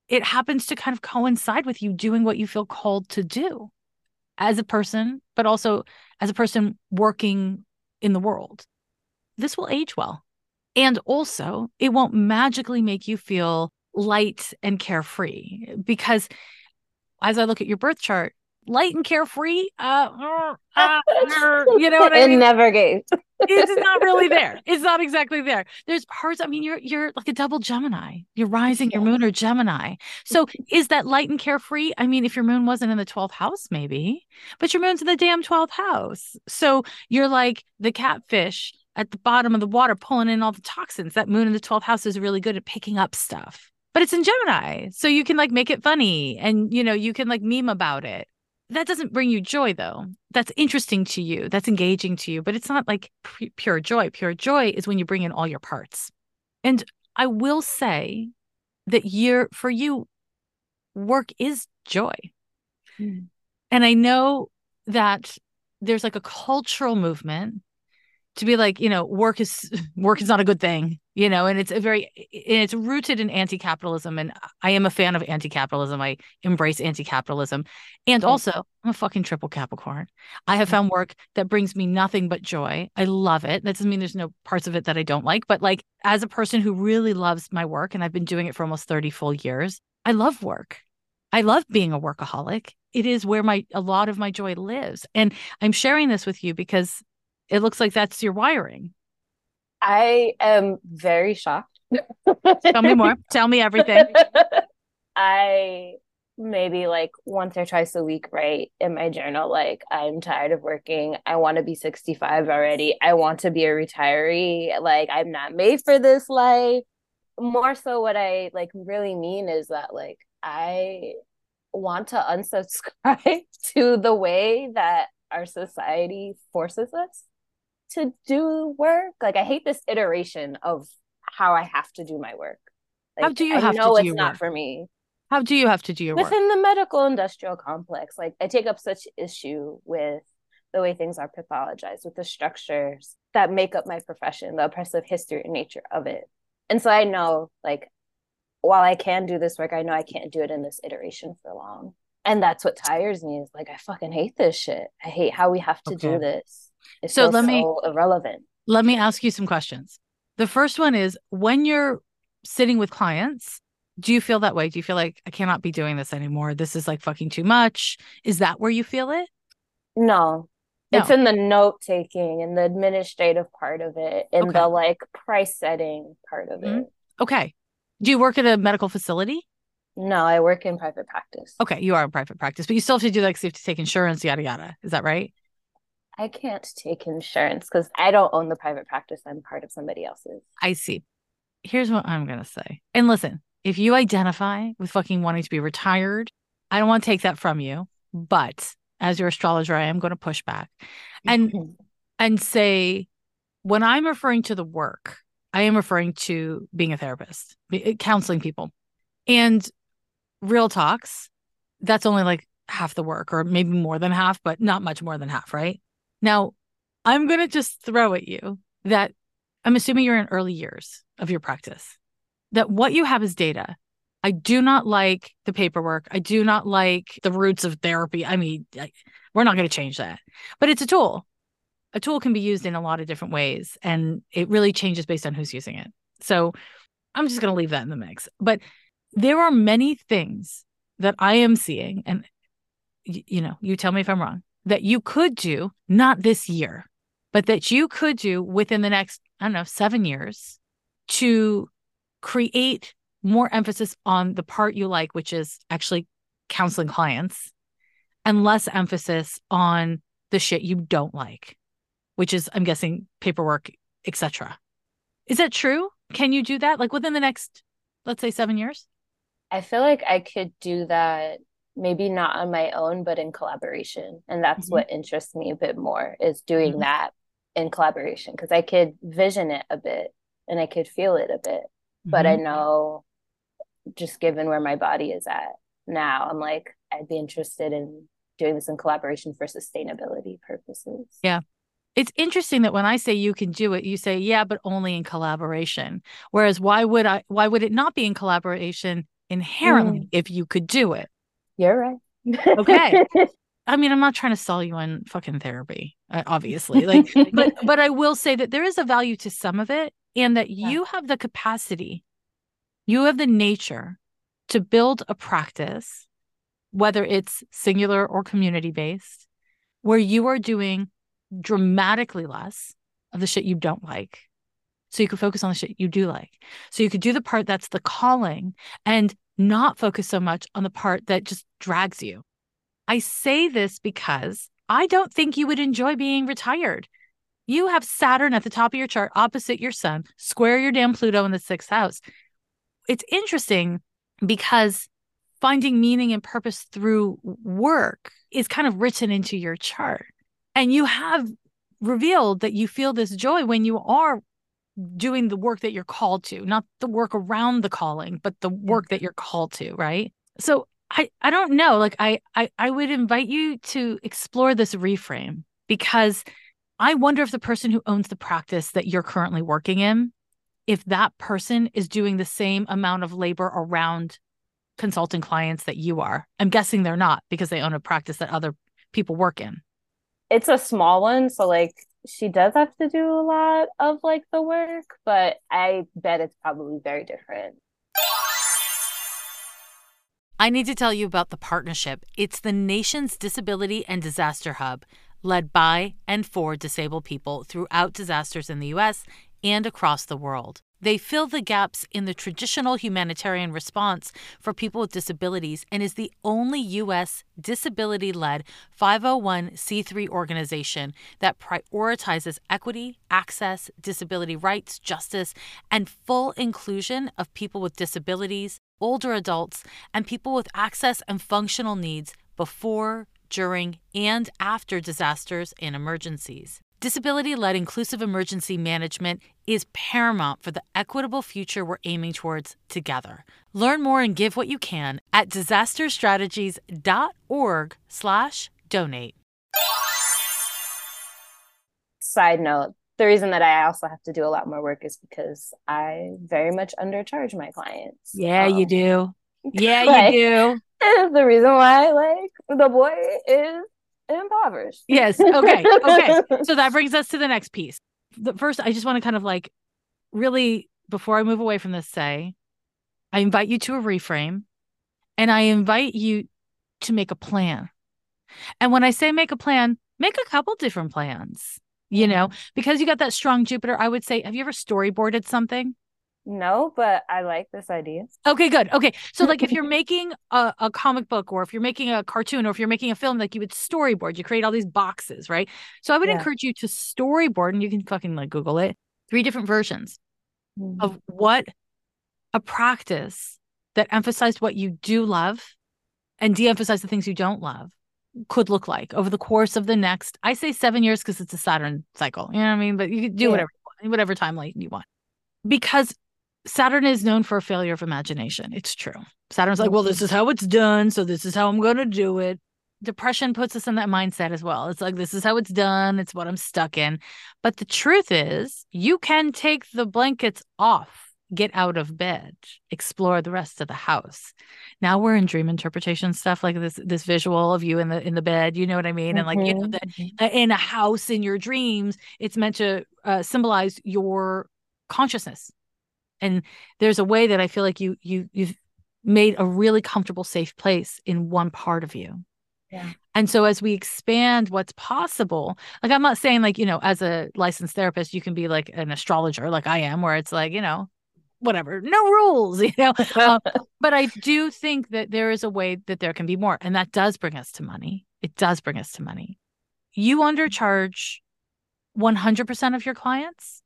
it happens to kind of coincide with you doing what you feel called to do as a person, but also as a person working in the world. This will age well. And also, it won't magically make you feel light and carefree because as I look at your birth chart, light and carefree, uh, uh, uh you know what I mean?
it never gave.
it's not really there. It's not exactly there. There's parts. I mean, you're you're like a double Gemini. You're rising, your moon or Gemini. So is that light and carefree? I mean, if your moon wasn't in the 12th house, maybe, but your moon's in the damn 12th house. So you're like the catfish at the bottom of the water pulling in all the toxins. That moon in the 12th house is really good at picking up stuff. But it's in Gemini. So you can like make it funny and you know, you can like meme about it that doesn't bring you joy though. That's interesting to you. That's engaging to you. But it's not like pure joy. Pure joy is when you bring in all your parts. And i will say that you're for you work is joy. Mm. and i know that there's like a cultural movement to be like you know work is work is not a good thing you know and it's a very and it's rooted in anti-capitalism and i am a fan of anti-capitalism. I embrace anti-capitalism. And also i'm a fucking triple capricorn. I have found work that brings me nothing but joy. I love it. That doesn't mean there's no parts of it that i don't like but like as a person who really loves my work and i've been doing it for almost 30 full years i love work. I love being a workaholic. It is where my a lot of my joy lives. And i'm sharing this with you because it looks like that's your wiring.
I am very shocked.
Tell me more. Tell me everything.
I maybe like once or twice a week write in my journal like I'm tired of working. I want to be 65 already. I want to be a retiree. Like I'm not made for this life. More so what I like really mean is that like I want to unsubscribe to the way that our society forces us to do work. Like I hate this iteration of how I have to do my work. Like,
how do you I have know
to
do it's
not
work?
for me.
How do you have to do your
within
work?
Within the medical industrial complex? Like I take up such issue with the way things are pathologized, with the structures that make up my profession, the oppressive history and nature of it. And so I know, like, while I can do this work, I know I can't do it in this iteration for long. And that's what tires me is like I fucking hate this shit. I hate how we have to okay. do this. It so let me so irrelevant.
Let me ask you some questions. The first one is when you're sitting with clients, do you feel that way? Do you feel like I cannot be doing this anymore? This is like fucking too much. Is that where you feel it?
No. no. It's in the note taking and the administrative part of it and okay. the like price setting part of mm-hmm. it.
Okay. Do you work at a medical facility?
No, I work in private practice.
Okay, you are in private practice, but you still have to do like so you have to take insurance, yada yada. Is that right?
I can't take insurance because I don't own the private practice. I'm part of somebody else's.
I see. Here's what I'm going to say. And listen, if you identify with fucking wanting to be retired, I don't want to take that from you. But as your astrologer, I am going to push back and mm-hmm. and say when I'm referring to the work, I am referring to being a therapist, uh, counseling people. And real talks, that's only like half the work or maybe more than half, but not much more than half, right? Now, I'm going to just throw at you that I'm assuming you're in early years of your practice, that what you have is data. I do not like the paperwork. I do not like the roots of therapy. I mean, we're not going to change that, but it's a tool. A tool can be used in a lot of different ways, and it really changes based on who's using it. So I'm just going to leave that in the mix. But there are many things that I am seeing, and you know, you tell me if I'm wrong, that you could do, not this year, but that you could do within the next, I don't know, seven years to create more emphasis on the part you like, which is actually counseling clients, and less emphasis on the shit you don't like, which is, I'm guessing, paperwork, etc. Is that true? Can you do that like within the next, let's say, seven years?
I feel like I could do that maybe not on my own but in collaboration and that's mm-hmm. what interests me a bit more is doing mm-hmm. that in collaboration because i could vision it a bit and i could feel it a bit mm-hmm. but i mm-hmm. know just given where my body is at now i'm like i'd be interested in doing this in collaboration for sustainability purposes
yeah it's interesting that when I say you can do it, you say, yeah, but only in collaboration. Whereas why would I why would it not be in collaboration inherently mm. if you could do it.
You're right.
okay. I mean, I'm not trying to sell you on fucking therapy, uh, obviously. Like, but but I will say that there is a value to some of it, and that yeah. you have the capacity, you have the nature to build a practice, whether it's singular or community based, where you are doing dramatically less of the shit you don't like. So you can focus on the shit you do like. So you could do the part that's the calling and not focus so much on the part that just drags you. I say this because I don't think you would enjoy being retired. You have Saturn at the top of your chart opposite your sun, square your damn Pluto in the sixth house. It's interesting because finding meaning and purpose through work is kind of written into your chart. And you have revealed that you feel this joy when you are doing the work that you're called to, not the work around the calling, but the work that you're called to, right? So I I don't know, like I I I would invite you to explore this reframe because I wonder if the person who owns the practice that you're currently working in if that person is doing the same amount of labor around consulting clients that you are. I'm guessing they're not because they own a practice that other people work in.
It's a small one, so like she does have to do a lot of like the work, but I bet it's probably very different.
I need to tell you about the partnership. It's the nation's disability and disaster hub, led by and for disabled people throughout disasters in the US and across the world. They fill the gaps in the traditional humanitarian response for people with disabilities and is the only U.S. disability led 501c3 organization that prioritizes equity, access, disability rights, justice, and full inclusion of people with disabilities, older adults, and people with access and functional needs before, during, and after disasters and emergencies. Disability led inclusive emergency management is paramount for the equitable future we're aiming towards together. Learn more and give what you can at disasterstrategies.org slash donate.
Side note, the reason that I also have to do a lot more work is because I very much undercharge my clients.
Yeah, um, you do. Yeah, like, you do.
The reason why like the boy is impoverished.
Yes. Okay. Okay. so that brings us to the next piece. The first, I just want to kind of like really, before I move away from this, say, I invite you to a reframe and I invite you to make a plan. And when I say make a plan, make a couple different plans, you know, because you got that strong Jupiter. I would say, have you ever storyboarded something?
No, but I like this idea.
Okay, good. Okay. So like if you're making a, a comic book or if you're making a cartoon or if you're making a film, like you would storyboard, you create all these boxes, right? So I would yeah. encourage you to storyboard and you can fucking like Google it, three different versions mm-hmm. of what a practice that emphasized what you do love and de-emphasized the things you don't love could look like over the course of the next, I say seven years because it's a Saturn cycle. You know what I mean? But you can do yeah. whatever whatever timeline you want. Because Saturn is known for a failure of imagination. It's true. Saturn's like, well, this is how it's done. So this is how I'm going to do it. Depression puts us in that mindset as well. It's like, this is how it's done. It's what I'm stuck in. But the truth is, you can take the blankets off, get out of bed, explore the rest of the house. Now we're in dream interpretation stuff like this, this visual of you in the, in the bed. You know what I mean? Mm-hmm. And like, you know, that mm-hmm. in a house in your dreams, it's meant to uh, symbolize your consciousness and there's a way that i feel like you you you've made a really comfortable safe place in one part of you yeah. And so as we expand what's possible, like I'm not saying like, you know, as a licensed therapist, you can be like an astrologer like I am, where it's like, you know, whatever, no rules, you know. uh, but I do think that there is a way that there can be more. And that does bring us to money. It does bring us to money. You undercharge 100% of your clients.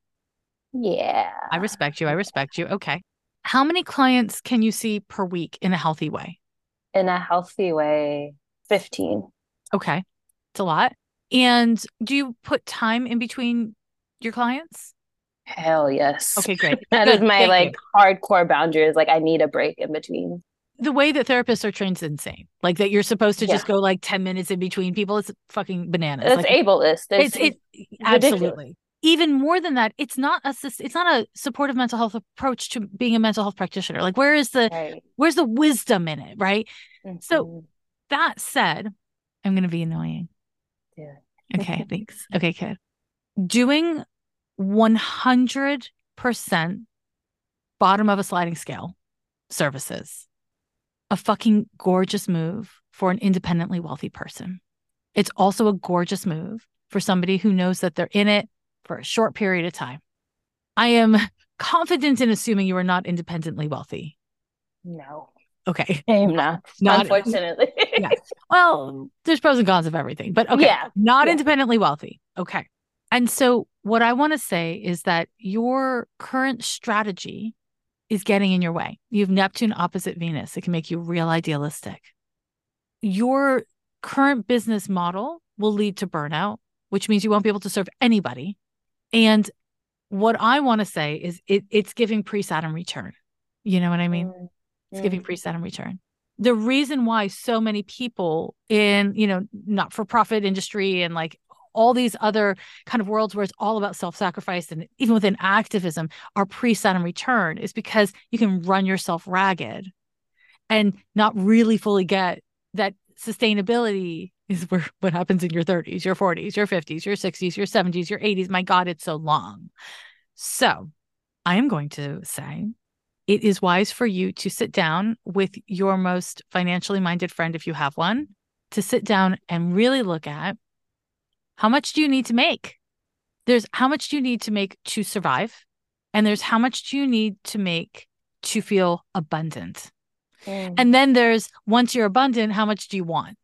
Yeah.
I respect you. I respect you. Okay. How many clients can you see per week in a healthy way?
In a healthy way, 15.
Okay. It's a lot. And do you put time in between your clients?
Hell yes.
Okay, great.
that Good. is my Thank like you. hardcore boundaries. Like I need a break in between.
The way that therapists are trained is insane. Like that you're supposed to yeah. just go like 10 minutes in between people. It's fucking bananas.
It's like, ableist.
It's, it's, it's absolutely. Even more than that, it's not a it's not a supportive mental health approach to being a mental health practitioner. Like where is the right. where's the wisdom in it, right? Mm-hmm. So that said, I'm going to be annoying.
Yeah.
okay, thanks. Okay, good. Doing 100% bottom of a sliding scale services. A fucking gorgeous move for an independently wealthy person. It's also a gorgeous move for somebody who knows that they're in it for a short period of time. I am confident in assuming you are not independently wealthy.
No.
Okay.
I'm not. not unfortunately.
yeah. Well, there's pros and cons of everything, but okay. Yeah. Not yeah. independently wealthy. Okay. And so, what I want to say is that your current strategy is getting in your way. You have Neptune opposite Venus. It can make you real idealistic. Your current business model will lead to burnout, which means you won't be able to serve anybody. And what I want to say is it, it's giving pre Saturn return. You know what I mean? Mm-hmm. It's giving pre Saturn return. The reason why so many people in, you know, not for profit industry and like all these other kind of worlds where it's all about self-sacrifice and even within activism are pre-Saturn return is because you can run yourself ragged and not really fully get that sustainability is where what happens in your 30s, your 40s, your 50s, your 60s, your 70s, your 80s. My God, it's so long. So I am going to say it is wise for you to sit down with your most financially minded friend, if you have one, to sit down and really look at how much do you need to make? There's how much do you need to make to survive? And there's how much do you need to make to feel abundant? Mm. And then there's once you're abundant, how much do you want?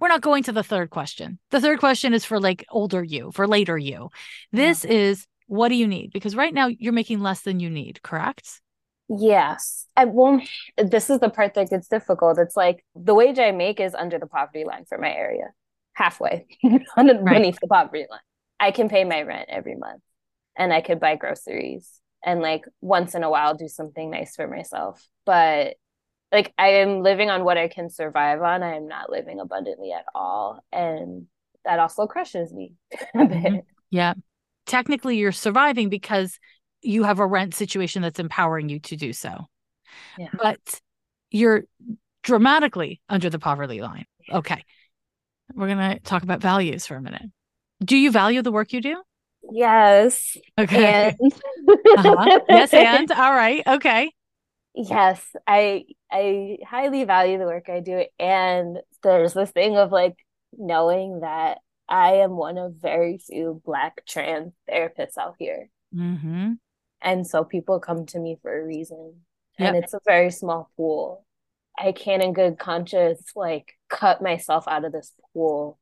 We're not going to the third question. The third question is for like older you, for later you. This yeah. is what do you need? Because right now you're making less than you need, correct?
Yes. I won't. This is the part that gets difficult. It's like the wage I make is under the poverty line for my area halfway underneath right. the poverty line. I can pay my rent every month and I could buy groceries and like once in a while do something nice for myself. But like I am living on what I can survive on. I am not living abundantly at all. And that also crushes me
mm-hmm. Yeah. Technically you're surviving because you have a rent situation that's empowering you to do so. Yeah. But you're dramatically under the poverty line. Okay. We're going to talk about values for a minute. Do you value the work you do?
Yes.
Okay. And... uh-huh. Yes, and all right. Okay.
Yes, I I highly value the work I do, and there's this thing of like knowing that I am one of very few Black trans therapists out here,
mm-hmm.
and so people come to me for a reason, yep. and it's a very small pool, I can't in good conscience like cut myself out of this pool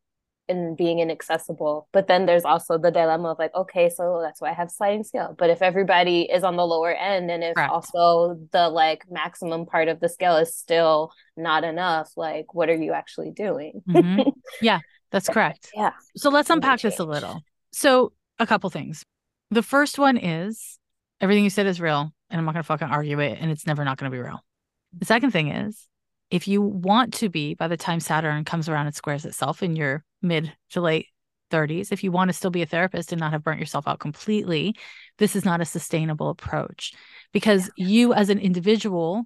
and being inaccessible. But then there's also the dilemma of like, okay, so that's why I have sliding scale. But if everybody is on the lower end and if Correct. also the like maximum part of the scale is still not enough, like what are you actually doing?
Mm-hmm. Yeah, that's correct.
yeah.
So let's unpack this a little. So a couple things. The first one is everything you said is real, and I'm not gonna fucking argue it, and it's never not gonna be real. The second thing is, if you want to be by the time Saturn comes around and squares itself in your mid to late 30s, if you want to still be a therapist and not have burnt yourself out completely, this is not a sustainable approach because you as an individual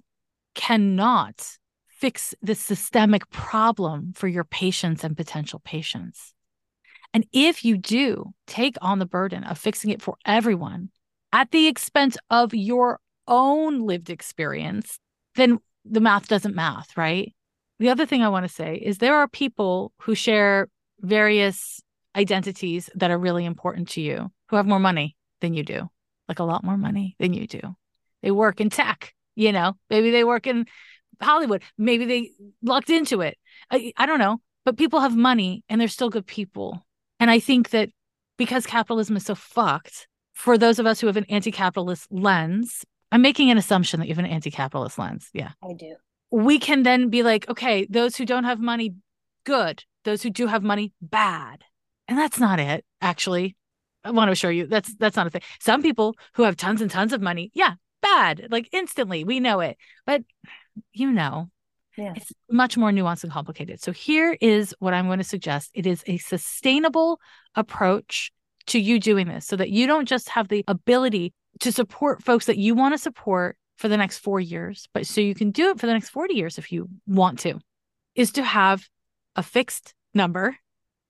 cannot fix the systemic problem for your patients and potential patients. And if you do take on the burden of fixing it for everyone at the expense of your own lived experience, then the math doesn't math, right? The other thing I want to say is there are people who share various identities that are really important to you who have more money than you do, like a lot more money than you do. They work in tech, you know, maybe they work in Hollywood, maybe they lucked into it. I, I don't know, but people have money and they're still good people. And I think that because capitalism is so fucked, for those of us who have an anti capitalist lens, I'm making an assumption that you have an anti-capitalist lens. Yeah.
I do.
We can then be like, okay, those who don't have money, good. Those who do have money, bad. And that's not it, actually. I want to assure you that's that's not a thing. Some people who have tons and tons of money, yeah, bad. Like instantly, we know it. But you know,
yeah.
it's much more nuanced and complicated. So here is what I'm going to suggest. It is a sustainable approach to you doing this so that you don't just have the ability to support folks that you want to support for the next four years, but so you can do it for the next 40 years if you want to, is to have a fixed number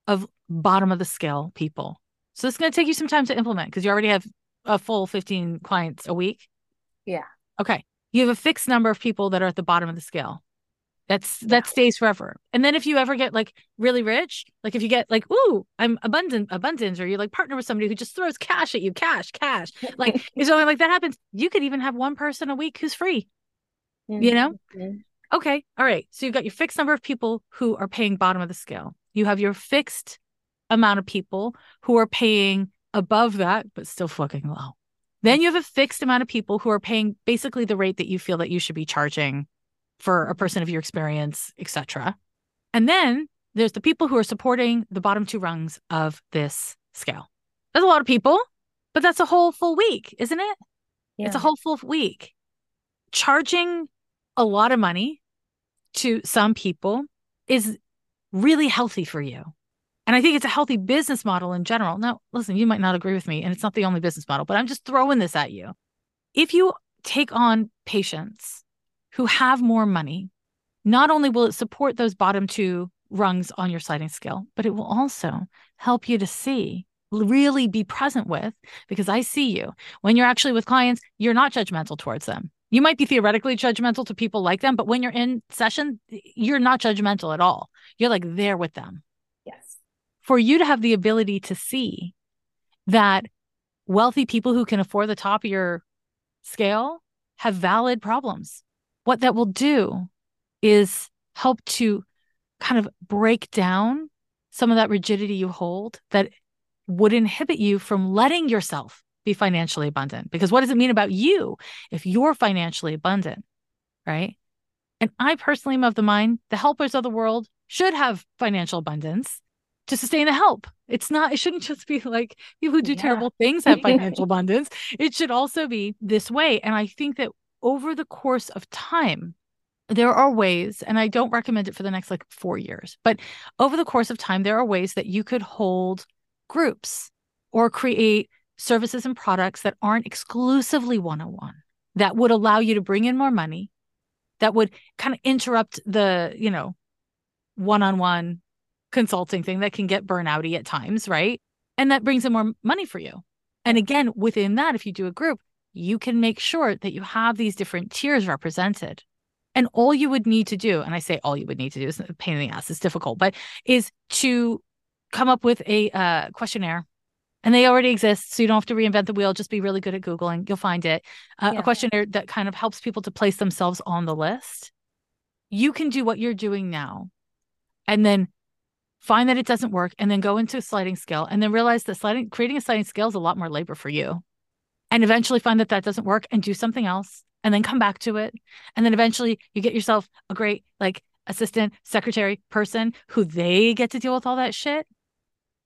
of bottom of the scale people. So it's going to take you some time to implement because you already have a full 15 clients a week.
Yeah.
Okay. You have a fixed number of people that are at the bottom of the scale. That's that stays forever. And then if you ever get like really rich, like if you get like, ooh, I'm abundant, abundance, or you like partner with somebody who just throws cash at you, cash, cash. Like if something like that happens, you could even have one person a week who's free. Mm-hmm. You know? Mm-hmm. Okay. All right. So you've got your fixed number of people who are paying bottom of the scale. You have your fixed amount of people who are paying above that, but still fucking low. Then you have a fixed amount of people who are paying basically the rate that you feel that you should be charging for a person of your experience, etc. And then there's the people who are supporting the bottom two rungs of this scale. That's a lot of people, but that's a whole full week, isn't it? Yeah. It's a whole full week. Charging a lot of money to some people is really healthy for you. And I think it's a healthy business model in general. Now, listen, you might not agree with me, and it's not the only business model, but I'm just throwing this at you. If you take on patients who have more money, not only will it support those bottom two rungs on your sliding scale, but it will also help you to see, really be present with, because I see you. When you're actually with clients, you're not judgmental towards them. You might be theoretically judgmental to people like them, but when you're in session, you're not judgmental at all. You're like there with them.
Yes.
For you to have the ability to see that wealthy people who can afford the top of your scale have valid problems what that will do is help to kind of break down some of that rigidity you hold that would inhibit you from letting yourself be financially abundant. Because what does it mean about you if you're financially abundant? Right. And I personally am of the mind the helpers of the world should have financial abundance to sustain the help. It's not, it shouldn't just be like people who do yeah. terrible things have financial abundance. It should also be this way. And I think that over the course of time, there are ways, and I don't recommend it for the next like four years, but over the course of time, there are ways that you could hold groups or create services and products that aren't exclusively one on one, that would allow you to bring in more money, that would kind of interrupt the, you know, one on one consulting thing that can get burnouty at times, right? And that brings in more money for you. And again, within that, if you do a group, you can make sure that you have these different tiers represented. And all you would need to do, and I say all you would need to do is a pain in the ass, it's difficult, but is to come up with a uh, questionnaire. And they already exist. So you don't have to reinvent the wheel. Just be really good at Googling. You'll find it. Uh, yeah. A questionnaire that kind of helps people to place themselves on the list. You can do what you're doing now and then find that it doesn't work and then go into a sliding scale and then realize that sliding creating a sliding scale is a lot more labor for you and eventually find that that doesn't work and do something else and then come back to it. And then eventually you get yourself a great like assistant secretary person who they get to deal with all that shit.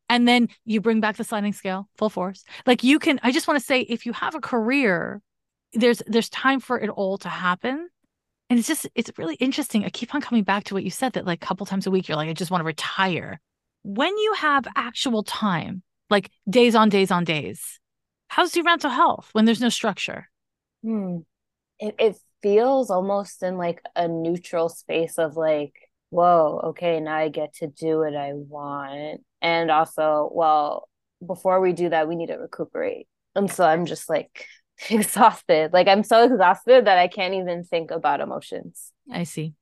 And then you bring back the sliding scale full force. Like you can i just want to say if you have a career there's there's time for it all to happen. And it's just it's really interesting. I keep on coming back to what you said that like a couple times a week you're like i just want to retire. When you have actual time like days on days on days how's your mental health when there's no structure?
Hmm. It, it feels almost in like a neutral space of like, whoa, okay, now I get to do what I want. And also, well, before we do that, we need to recuperate. And so I'm just like exhausted. Like I'm so exhausted that I can't even think about emotions.
I see.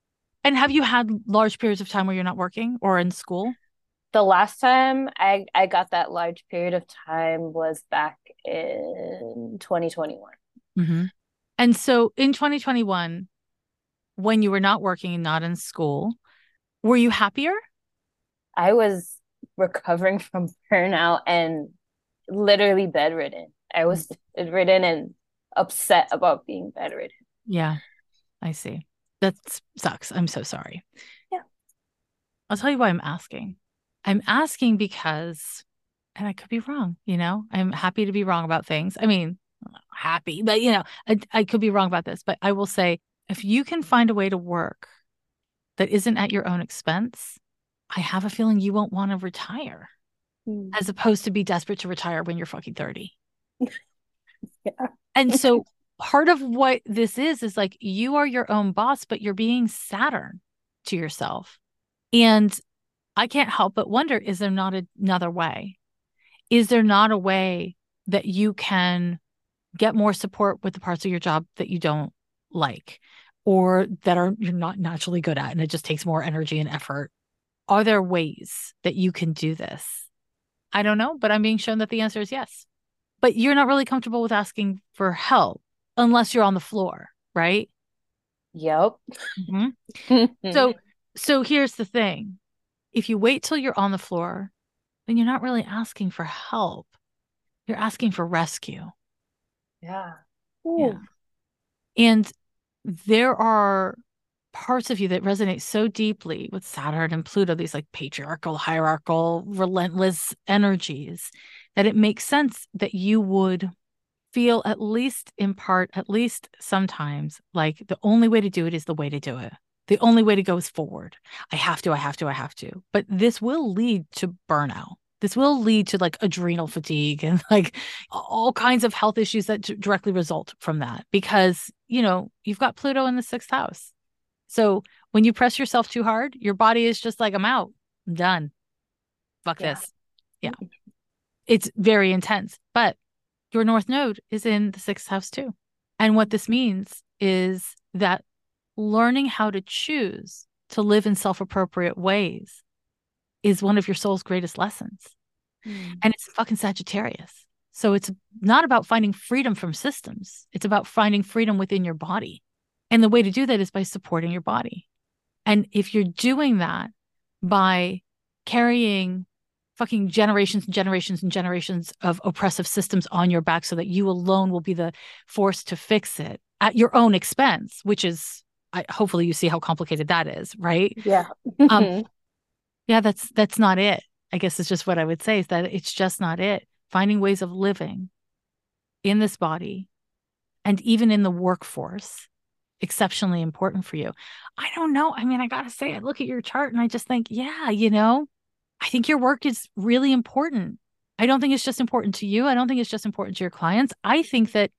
And have you had large periods of time where you're not working or in school?
The last time I, I got that large period of time was back in 2021.
Mm-hmm. And so in 2021, when you were not working and not in school, were you happier?
I was recovering from burnout and literally bedridden. I was mm-hmm. bedridden and upset about being bedridden.
Yeah, I see. That sucks. I'm so sorry.
Yeah.
I'll tell you why I'm asking. I'm asking because and I could be wrong, you know, I'm happy to be wrong about things. I mean, happy, but you know, I, I could be wrong about this, but I will say if you can find a way to work that isn't at your own expense, I have a feeling you won't want to retire. mm. as opposed to be desperate to retire when you're fucking 30.
yeah.
And so part of what this is is like you are your own boss, but you're being Saturn to yourself. And I can't help but wonder is there not a, another way? Is there not a way that you can get more support with the parts of your job that you don't like or that are you're not naturally good at and it just takes more energy and effort? Are there ways that you can do this? I don't know, but I'm being shown that the answer is yes. But you're not really comfortable with asking for help unless you're on the floor, right?
Yep.
Mm-hmm. so so here's the thing. If you wait till you're on the floor, then you're not really asking for help. You're asking for rescue.
Yeah.
Yeah. And there are parts of you that resonate so deeply with Saturn and Pluto, these like patriarchal, hierarchical, relentless energies, that it makes sense that you would feel at least in part, at least sometimes, like the only way to do it is the way to do it. The only way to go is forward. I have to, I have to, I have to. But this will lead to burnout. This will lead to like adrenal fatigue and like all kinds of health issues that directly result from that because, you know, you've got Pluto in the sixth house. So when you press yourself too hard, your body is just like, I'm out, I'm done. Fuck yeah. this. Yeah. It's very intense. But your North Node is in the sixth house too. And what this means is that learning how to choose to live in self appropriate ways is one of your soul's greatest lessons. Mm. And it's fucking Sagittarius. So it's not about finding freedom from systems, it's about finding freedom within your body. And the way to do that is by supporting your body. And if you're doing that by carrying fucking generations and generations and generations of oppressive systems on your back so that you alone will be the force to fix it at your own expense which is I, hopefully you see how complicated that is right?
Yeah.
Um, yeah that's that's not it. I guess it's just what i would say is that it's just not it. Finding ways of living in this body and even in the workforce exceptionally important for you. I don't know. I mean i gotta say i look at your chart and i just think yeah you know I think your work is really important. I don't think it's just important to you. I don't think it's just important to your clients. I think that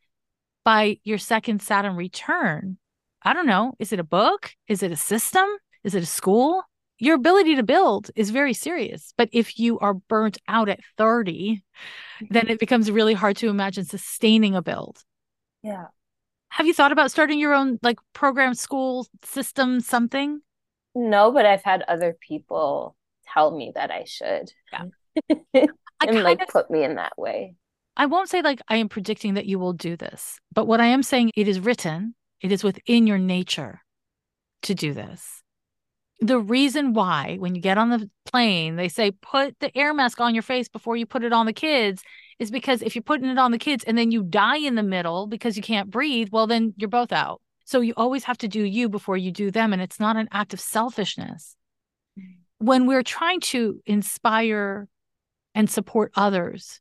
by your second Saturn return, I don't know, is it a book? Is it a system? Is it a school? Your ability to build is very serious. But if you are burnt out at 30, then it becomes really hard to imagine sustaining a build.
Yeah.
Have you thought about starting your own like program, school, system, something?
No, but I've had other people tell me that I should.
Yeah.
and like of, put me in that way.
I won't say like I am predicting that you will do this, but what I am saying it is written, it is within your nature to do this. The reason why when you get on the plane, they say put the air mask on your face before you put it on the kids is because if you're putting it on the kids and then you die in the middle because you can't breathe, well then you're both out. So you always have to do you before you do them and it's not an act of selfishness when we're trying to inspire and support others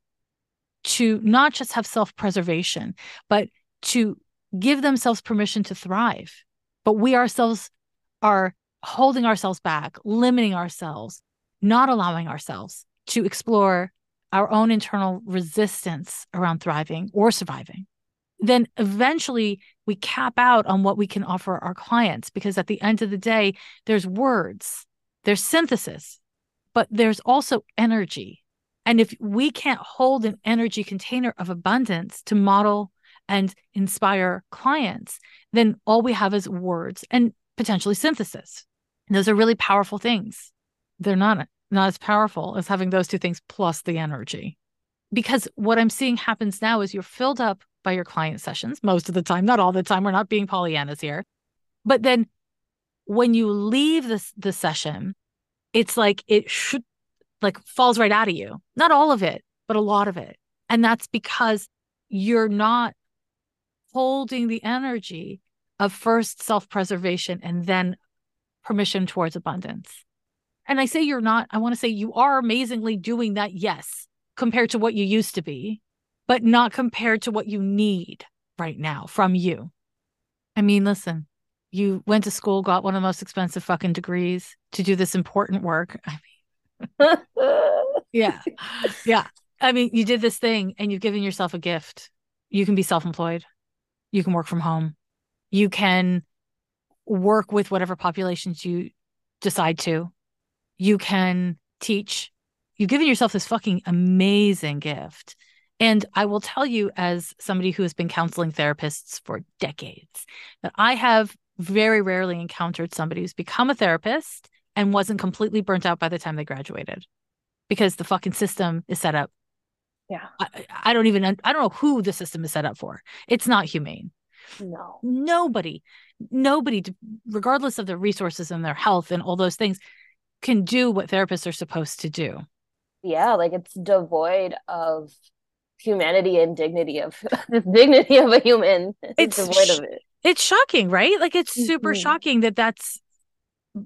to not just have self preservation, but to give themselves permission to thrive. But we ourselves are holding ourselves back, limiting ourselves, not allowing ourselves to explore our own internal resistance around thriving or surviving. Then eventually we cap out on what we can offer our clients because at the end of the day, there's words there's synthesis, but there's also energy. And if we can't hold an energy container of abundance to model and inspire clients, then all we have is words and potentially synthesis. And those are really powerful things. They're not not as powerful as having those two things plus the energy. Because what I'm seeing happens now is you're filled up by your client sessions most of the time, not all the time. We're not being Pollyannas here. But then when you leave this the session, it's like it should like falls right out of you. Not all of it, but a lot of it. And that's because you're not holding the energy of first self-preservation and then permission towards abundance. And I say you're not, I want to say you are amazingly doing that, yes, compared to what you used to be, but not compared to what you need right now from you. I mean, listen, you went to school, got one of the most expensive fucking degrees to do this important work. I mean, yeah. Yeah. I mean, you did this thing and you've given yourself a gift. You can be self employed, you can work from home, you can work with whatever populations you decide to, you can teach. You've given yourself this fucking amazing gift. And I will tell you, as somebody who has been counseling therapists for decades, that I have very rarely encountered somebody who's become a therapist and wasn't completely burnt out by the time they graduated because the fucking system is set up.
Yeah.
I, I don't even, I don't know who the system is set up for. It's not humane.
No.
Nobody, nobody, regardless of their resources and their health and all those things, can do what therapists are supposed to do.
Yeah. Like it's devoid of humanity and dignity of the dignity of a human. It's, it's devoid of it.
It's shocking, right? Like it's super mm-hmm. shocking that that's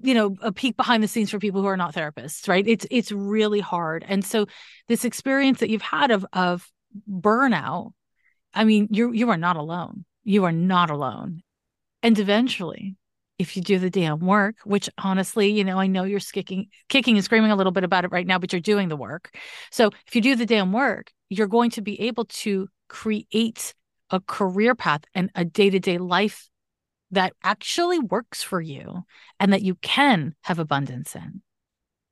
you know a peek behind the scenes for people who are not therapists right? It's it's really hard. And so this experience that you've had of of burnout i mean you you are not alone. You are not alone. And eventually if you do the damn work which honestly you know i know you're kicking kicking and screaming a little bit about it right now but you're doing the work. So if you do the damn work you're going to be able to create a career path and a day-to-day life that actually works for you and that you can have abundance in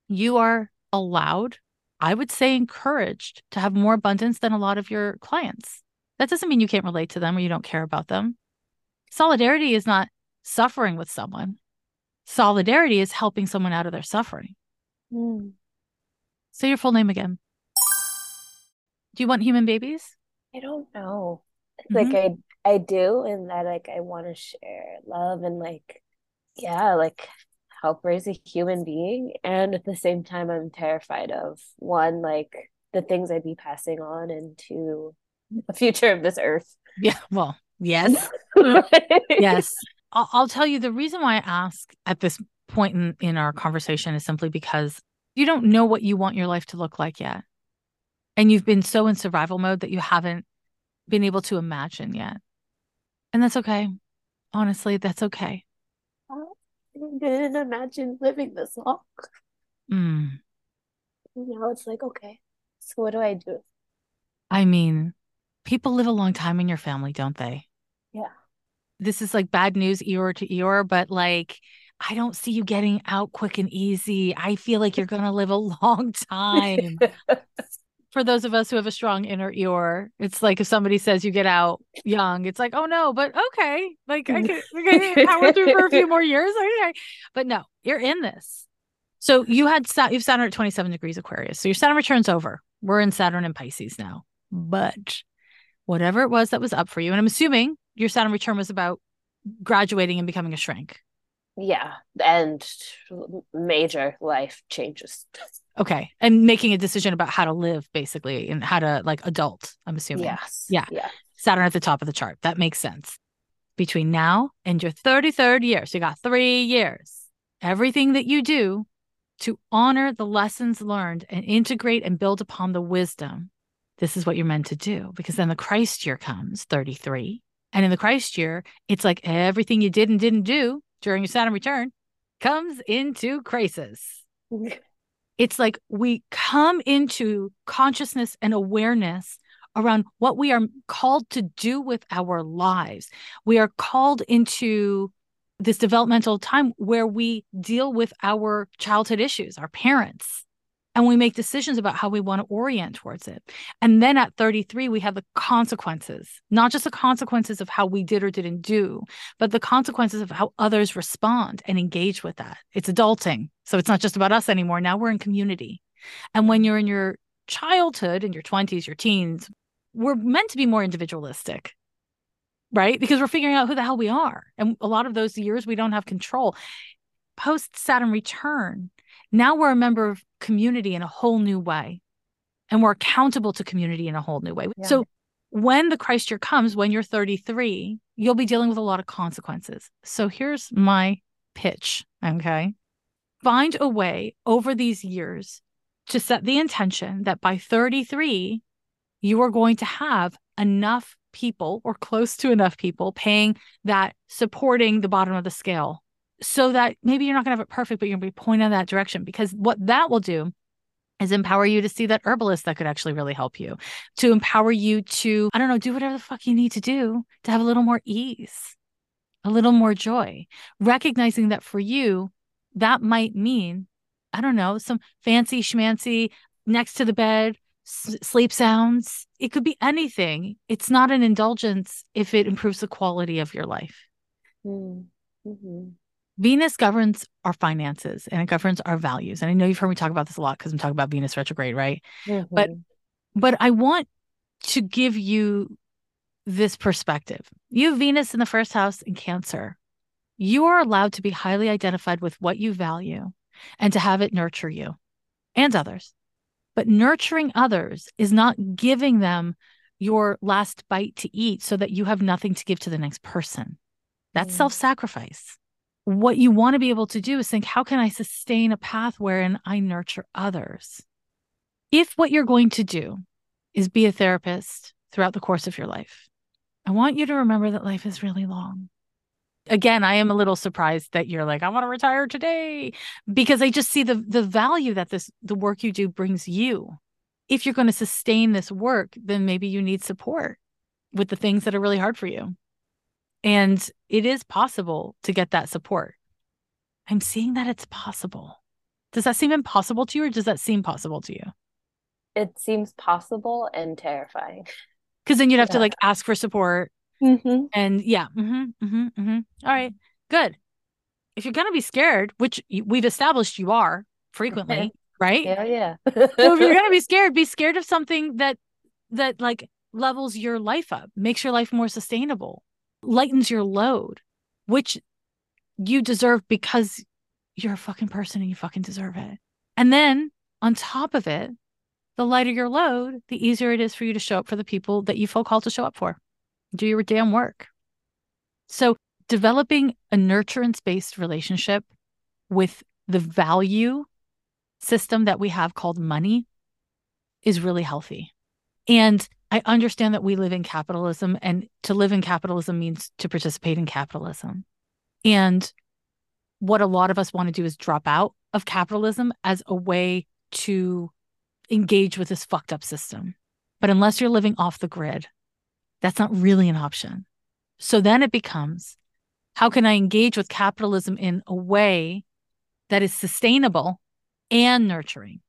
you are allowed i would say encouraged to have more abundance than a lot of your clients that doesn't mean you can't relate to them or you don't care about them solidarity is not suffering with someone solidarity is helping someone out of their suffering mm. say your full name again do you want human babies?
I don't know. Mm-hmm. Like I I do and that like I want to share love and like yeah, like help raise a human being and at the same time I'm terrified of one like the things I'd be passing on into the future of this earth.
Yeah, well, yes. yes. I'll, I'll tell you the reason why I ask at this point in, in our conversation is simply because you don't know what you want your life to look like yet and you've been so in survival mode that you haven't been able to imagine yet. And that's okay. Honestly, that's okay.
I didn't imagine living this long. Mm. Now it's like, okay, so what do I do?
I mean, people live a long time in your family, don't they?
Yeah.
This is like bad news, Eeyore to Eeyore, but like, I don't see you getting out quick and easy. I feel like you're going to live a long time. for those of us who have a strong inner Eeyore, it's like if somebody says you get out young, it's like, oh no, but okay, like I mm. can, I can power through for a few more years. Okay, but no, you're in this. So you had you've Saturn at 27 degrees Aquarius. So your Saturn return's over. We're in Saturn and Pisces now. But whatever it was that was up for you, and I'm assuming your Saturn return was about graduating and becoming a shrink.
Yeah, and major life changes.
Okay. And making a decision about how to live basically and how to like adult, I'm assuming.
Yes.
Yeah.
Yeah.
Saturn at the top of the chart. That makes sense. Between now and your 33rd year. So you got three years. Everything that you do to honor the lessons learned and integrate and build upon the wisdom. This is what you're meant to do because then the Christ year comes 33. And in the Christ year, it's like everything you did and didn't do during your Saturn return comes into crisis. it's like we come into consciousness and awareness around what we are called to do with our lives. We are called into this developmental time where we deal with our childhood issues, our parents, and we make decisions about how we want to orient towards it. And then at 33, we have the consequences, not just the consequences of how we did or didn't do, but the consequences of how others respond and engage with that. It's adulting. So it's not just about us anymore. Now we're in community. And when you're in your childhood, in your 20s, your teens, we're meant to be more individualistic right? Because we're figuring out who the hell we are. And a lot of those years we don't have control. Post Saturn return, now we're a member of community in a whole new way. And we're accountable to community in a whole new way. Yeah. So when the Christ year comes, when you're 33, you'll be dealing with a lot of consequences. So here's my pitch. Okay. Find a way over these years to set the intention that by 33, you are going to have enough people or close to enough people paying that supporting the bottom of the scale so that maybe you're not going to have it perfect, but you're going to be pointing in that direction. Because what that will do is empower you to see that herbalist that could actually really help you, to empower you to, I don't know, do whatever the fuck you need to do to have a little more ease, a little more joy, recognizing that for you, that might mean, I don't know, some fancy schmancy next to the bed sleep sounds. It could be anything. It's not an indulgence if it improves the quality of your life. Mm-hmm. Venus governs our finances and it governs our values. And I know you've heard me talk about this a lot because I'm talking about Venus retrograde, right? Mm-hmm. But but I want to give you this perspective. You have Venus in the first house in Cancer. You are allowed to be highly identified with what you value and to have it nurture you and others. But nurturing others is not giving them your last bite to eat so that you have nothing to give to the next person. That's mm. self sacrifice. What you want to be able to do is think, how can I sustain a path wherein I nurture others? If what you're going to do is be a therapist throughout the course of your life, I want you to remember that life is really long. Again i am a little surprised that you're like i want to retire today because i just see the the value that this the work you do brings you. If you're going to sustain this work then maybe you need support with the things that are really hard for you and it is possible to get that support i'm seeing that it's possible does that seem impossible to you or does that seem possible to you
it seems possible and terrifying
because then you'd have yeah. to like ask for support Mm-hmm. And yeah, mm-hmm, mm-hmm, mm-hmm. All right, good. If you're gonna be scared, which we've established you are frequently, right?
Yeah, yeah.
so if you're gonna be scared, be scared of something that that like levels your life up, makes your life more sustainable, lightens your load, which you deserve because you're a fucking person and you fucking deserve it. And then on top of it, the lighter your load, the easier it is for you to show up for the people that you feel called to show up for do your damn work. So, developing a nurturance based relationship with the value system that we have called money is really healthy. And I understand that we live in capitalism, and to live in capitalism means to participate in capitalism. And what a lot of us want to do is drop out of capitalism as a way to engage with this fucked up system. But unless you're living off the grid, that's not really an option. So then it becomes how can I engage with capitalism in a way that is sustainable and nurturing?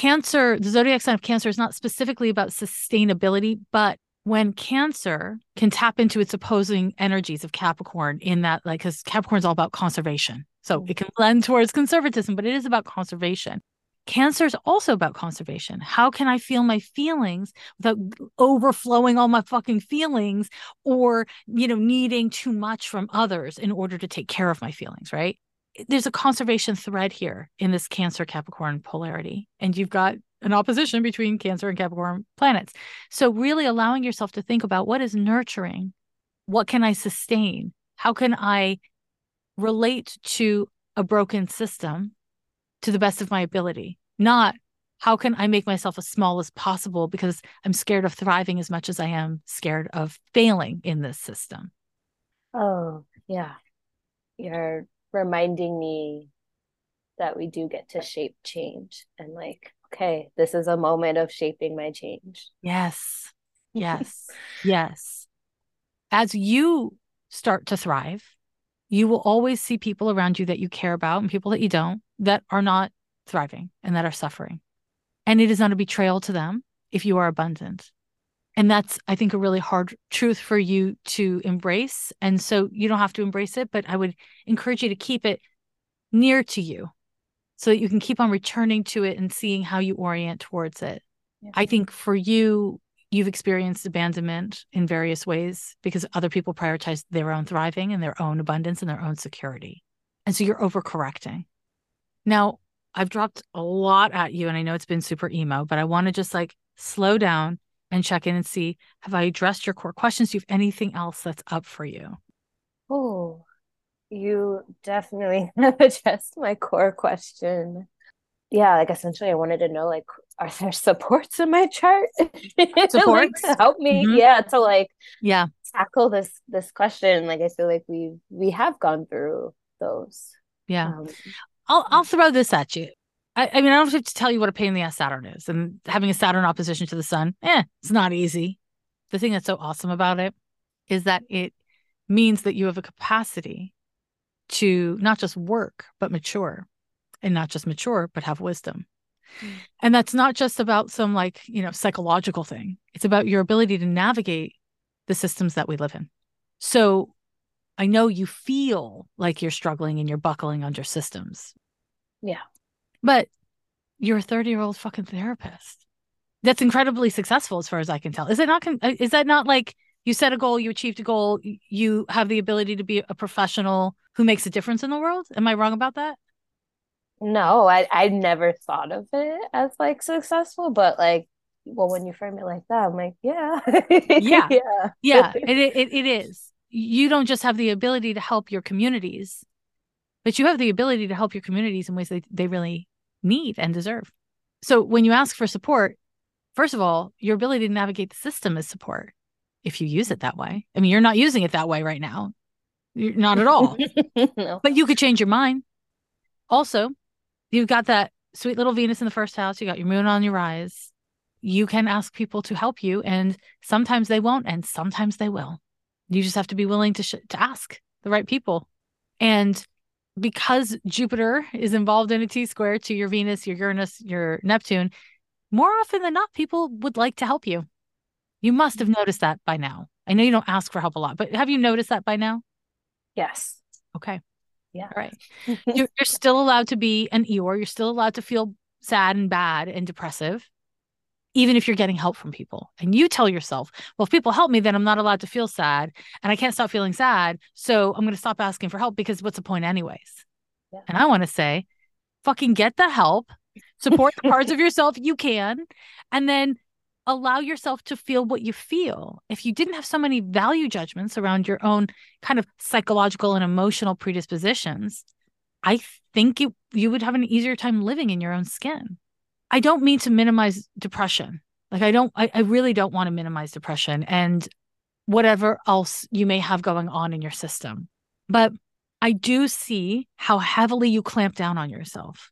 Cancer, the zodiac sign of Cancer is not specifically about sustainability, but when Cancer can tap into its opposing energies of Capricorn, in that, like, because Capricorn is all about conservation. So it can lend towards conservatism, but it is about conservation. Cancer is also about conservation. How can I feel my feelings without overflowing all my fucking feelings or, you know, needing too much from others in order to take care of my feelings, right? There's a conservation thread here in this Cancer Capricorn polarity. And you've got an opposition between Cancer and Capricorn planets. So, really allowing yourself to think about what is nurturing? What can I sustain? How can I relate to a broken system to the best of my ability, not how can I make myself as small as possible because I'm scared of thriving as much as I am scared of failing in this system.
Oh, yeah. You're reminding me that we do get to shape change and like, okay, this is a moment of shaping my change.
Yes. Yes. yes. As you start to thrive, you will always see people around you that you care about and people that you don't that are not thriving and that are suffering. And it is not a betrayal to them if you are abundant. And that's, I think, a really hard truth for you to embrace. And so you don't have to embrace it, but I would encourage you to keep it near to you so that you can keep on returning to it and seeing how you orient towards it. Yeah. I think for you, you've experienced abandonment in various ways because other people prioritize their own thriving and their own abundance and their own security. And so you're overcorrecting. Now, I've dropped a lot at you and I know it's been super emo, but I want to just like slow down and check in and see have I addressed your core questions? Do you have anything else that's up for you?
Oh, you definitely have addressed my core question yeah, like essentially I wanted to know like are there supports in my chart?
Supports
like, to help me. Mm-hmm. Yeah, to like
yeah,
tackle this this question. Like I feel like we we have gone through those.
Yeah. Um, I'll I'll throw this at you. I, I mean, I don't have to tell you what a pain in the ass Saturn is, and having a Saturn opposition to the sun, eh, it's not easy. The thing that's so awesome about it is that it means that you have a capacity to not just work but mature, and not just mature but have wisdom. Mm. And that's not just about some like, you know, psychological thing. It's about your ability to navigate the systems that we live in. So I know you feel like you're struggling and you're buckling under systems.
Yeah.
But you're a 30 year old fucking therapist. That's incredibly successful as far as I can tell. Is it not, uh, is that not like you set a goal, you achieved a goal, you have the ability to be a professional who makes a difference in the world? Am I wrong about that?
No, I I never thought of it as like successful, but like well when you frame it like that, I'm like, yeah.
yeah. yeah. Yeah. It, it it is. You don't just have the ability to help your communities, but you have the ability to help your communities in ways that they really need and deserve. So when you ask for support, first of all, your ability to navigate the system is support if you use it that way. I mean, you're not using it that way right now. You're not at all. no. But you could change your mind. Also, you've got that sweet little Venus in the first house, you got your moon on your rise. You can ask people to help you, and sometimes they won't, and sometimes they will. You just have to be willing to sh- to ask the right people. And because Jupiter is involved in a T square to your Venus, your Uranus, your Neptune, more often than not, people would like to help you. You must have mm-hmm. noticed that by now. I know you don't ask for help a lot, but have you noticed that by now?
Yes.
Okay.
Yeah.
All right. you're, you're still allowed to be an Eeyore. You're still allowed to feel sad and bad and depressive, even if you're getting help from people. And you tell yourself, well, if people help me, then I'm not allowed to feel sad and I can't stop feeling sad. So I'm going to stop asking for help because what's the point, anyways? Yeah. And I want to say, fucking get the help, support the parts of yourself you can, and then allow yourself to feel what you feel. If you didn't have so many value judgments around your own kind of psychological and emotional predispositions, I think you you would have an easier time living in your own skin. I don't mean to minimize depression. Like I don't I, I really don't want to minimize depression and whatever else you may have going on in your system. But I do see how heavily you clamp down on yourself.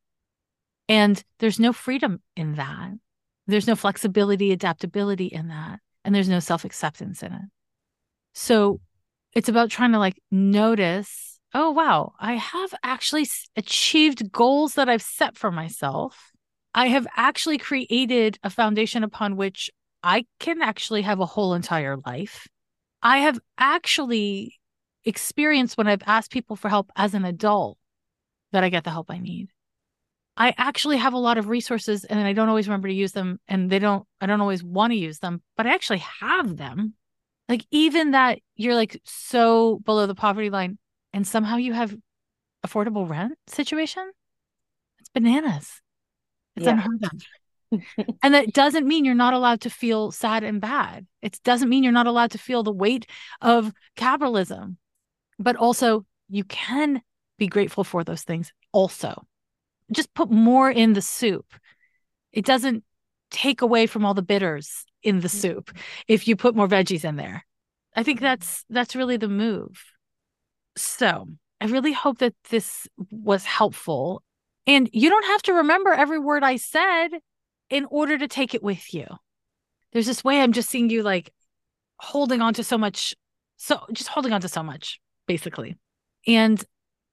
And there's no freedom in that. There's no flexibility, adaptability in that. And there's no self acceptance in it. So it's about trying to like notice oh, wow, I have actually achieved goals that I've set for myself. I have actually created a foundation upon which I can actually have a whole entire life. I have actually experienced when I've asked people for help as an adult that I get the help I need. I actually have a lot of resources and I don't always remember to use them and they don't I don't always want to use them, but I actually have them. Like even that you're like so below the poverty line and somehow you have affordable rent situation. It's bananas. It's yeah. unheard of. and that doesn't mean you're not allowed to feel sad and bad. It doesn't mean you're not allowed to feel the weight of capitalism. But also you can be grateful for those things also just put more in the soup. It doesn't take away from all the bitters in the soup mm-hmm. if you put more veggies in there. I think that's that's really the move. So, I really hope that this was helpful. And you don't have to remember every word I said in order to take it with you. There's this way I'm just seeing you like holding on to so much so just holding on to so much basically. And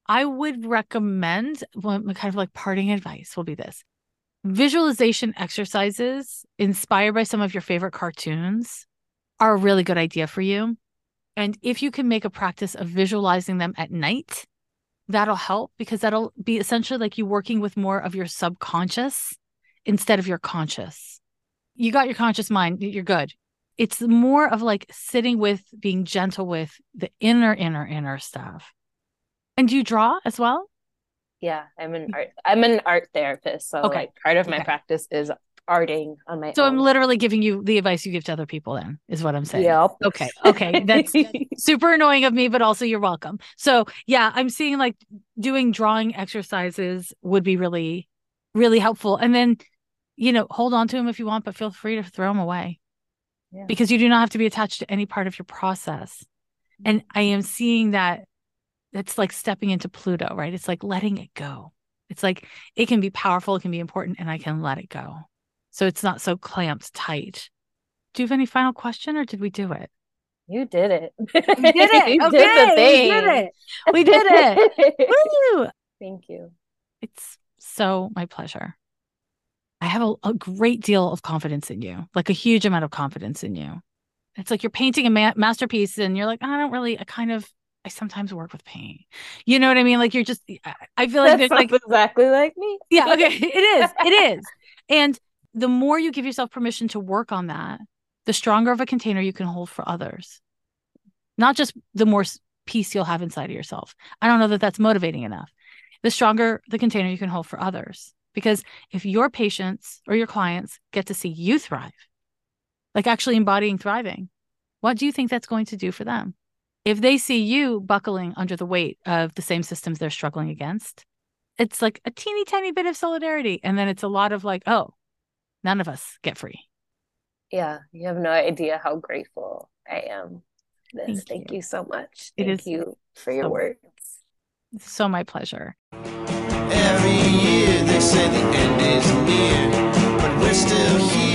I would recommend one kind of like parting advice will be this visualization exercises inspired by some of your favorite cartoons are a really good idea for you. And if you can make a practice of visualizing them at night, that'll help because that'll be essentially like you working with more of your subconscious instead of your conscious. You got your conscious mind, you're good. It's more of like sitting with being gentle with the inner, inner, inner stuff and do you draw as well?
Yeah, I'm an art. I'm an art therapist, so okay. like part of my okay. practice is arting on my.
So
own.
I'm literally giving you the advice you give to other people. Then is what I'm saying.
Yep.
Okay. Okay. That's super annoying of me, but also you're welcome. So yeah, I'm seeing like doing drawing exercises would be really, really helpful. And then, you know, hold on to them if you want, but feel free to throw them away. Yeah. Because you do not have to be attached to any part of your process. And I am seeing that it's like stepping into Pluto, right? It's like letting it go. It's like it can be powerful, it can be important, and I can let it go. So it's not so clamped tight. Do you have any final question or did we do it?
You did it.
We did it.
you
okay.
did the thing.
We did it. We did it. Woo!
Thank you.
It's so my pleasure. I have a, a, great deal of confidence in you, like a huge amount of confidence in you. It's like you're painting a ma- masterpiece and you're like, I don't really, I kind of, I sometimes work with paint. You know what I mean? Like you're just, I feel like
That's
there's like,
exactly like me.
yeah, okay. It is. It is. And the more you give yourself permission to work on that, the stronger of a container you can hold for others. Not just the more peace you'll have inside of yourself. I don't know that that's motivating enough. The stronger the container you can hold for others. Because if your patients or your clients get to see you thrive, like actually embodying thriving, what do you think that's going to do for them? If they see you buckling under the weight of the same systems they're struggling against, it's like a teeny tiny bit of solidarity. And then it's a lot of like, oh, none of us get free.
Yeah, you have no idea how grateful I am. This. Thank, Thank you. you. so much. Thank it is you for your so, words.
So my pleasure.
Every year they say the end is near, but we're still here.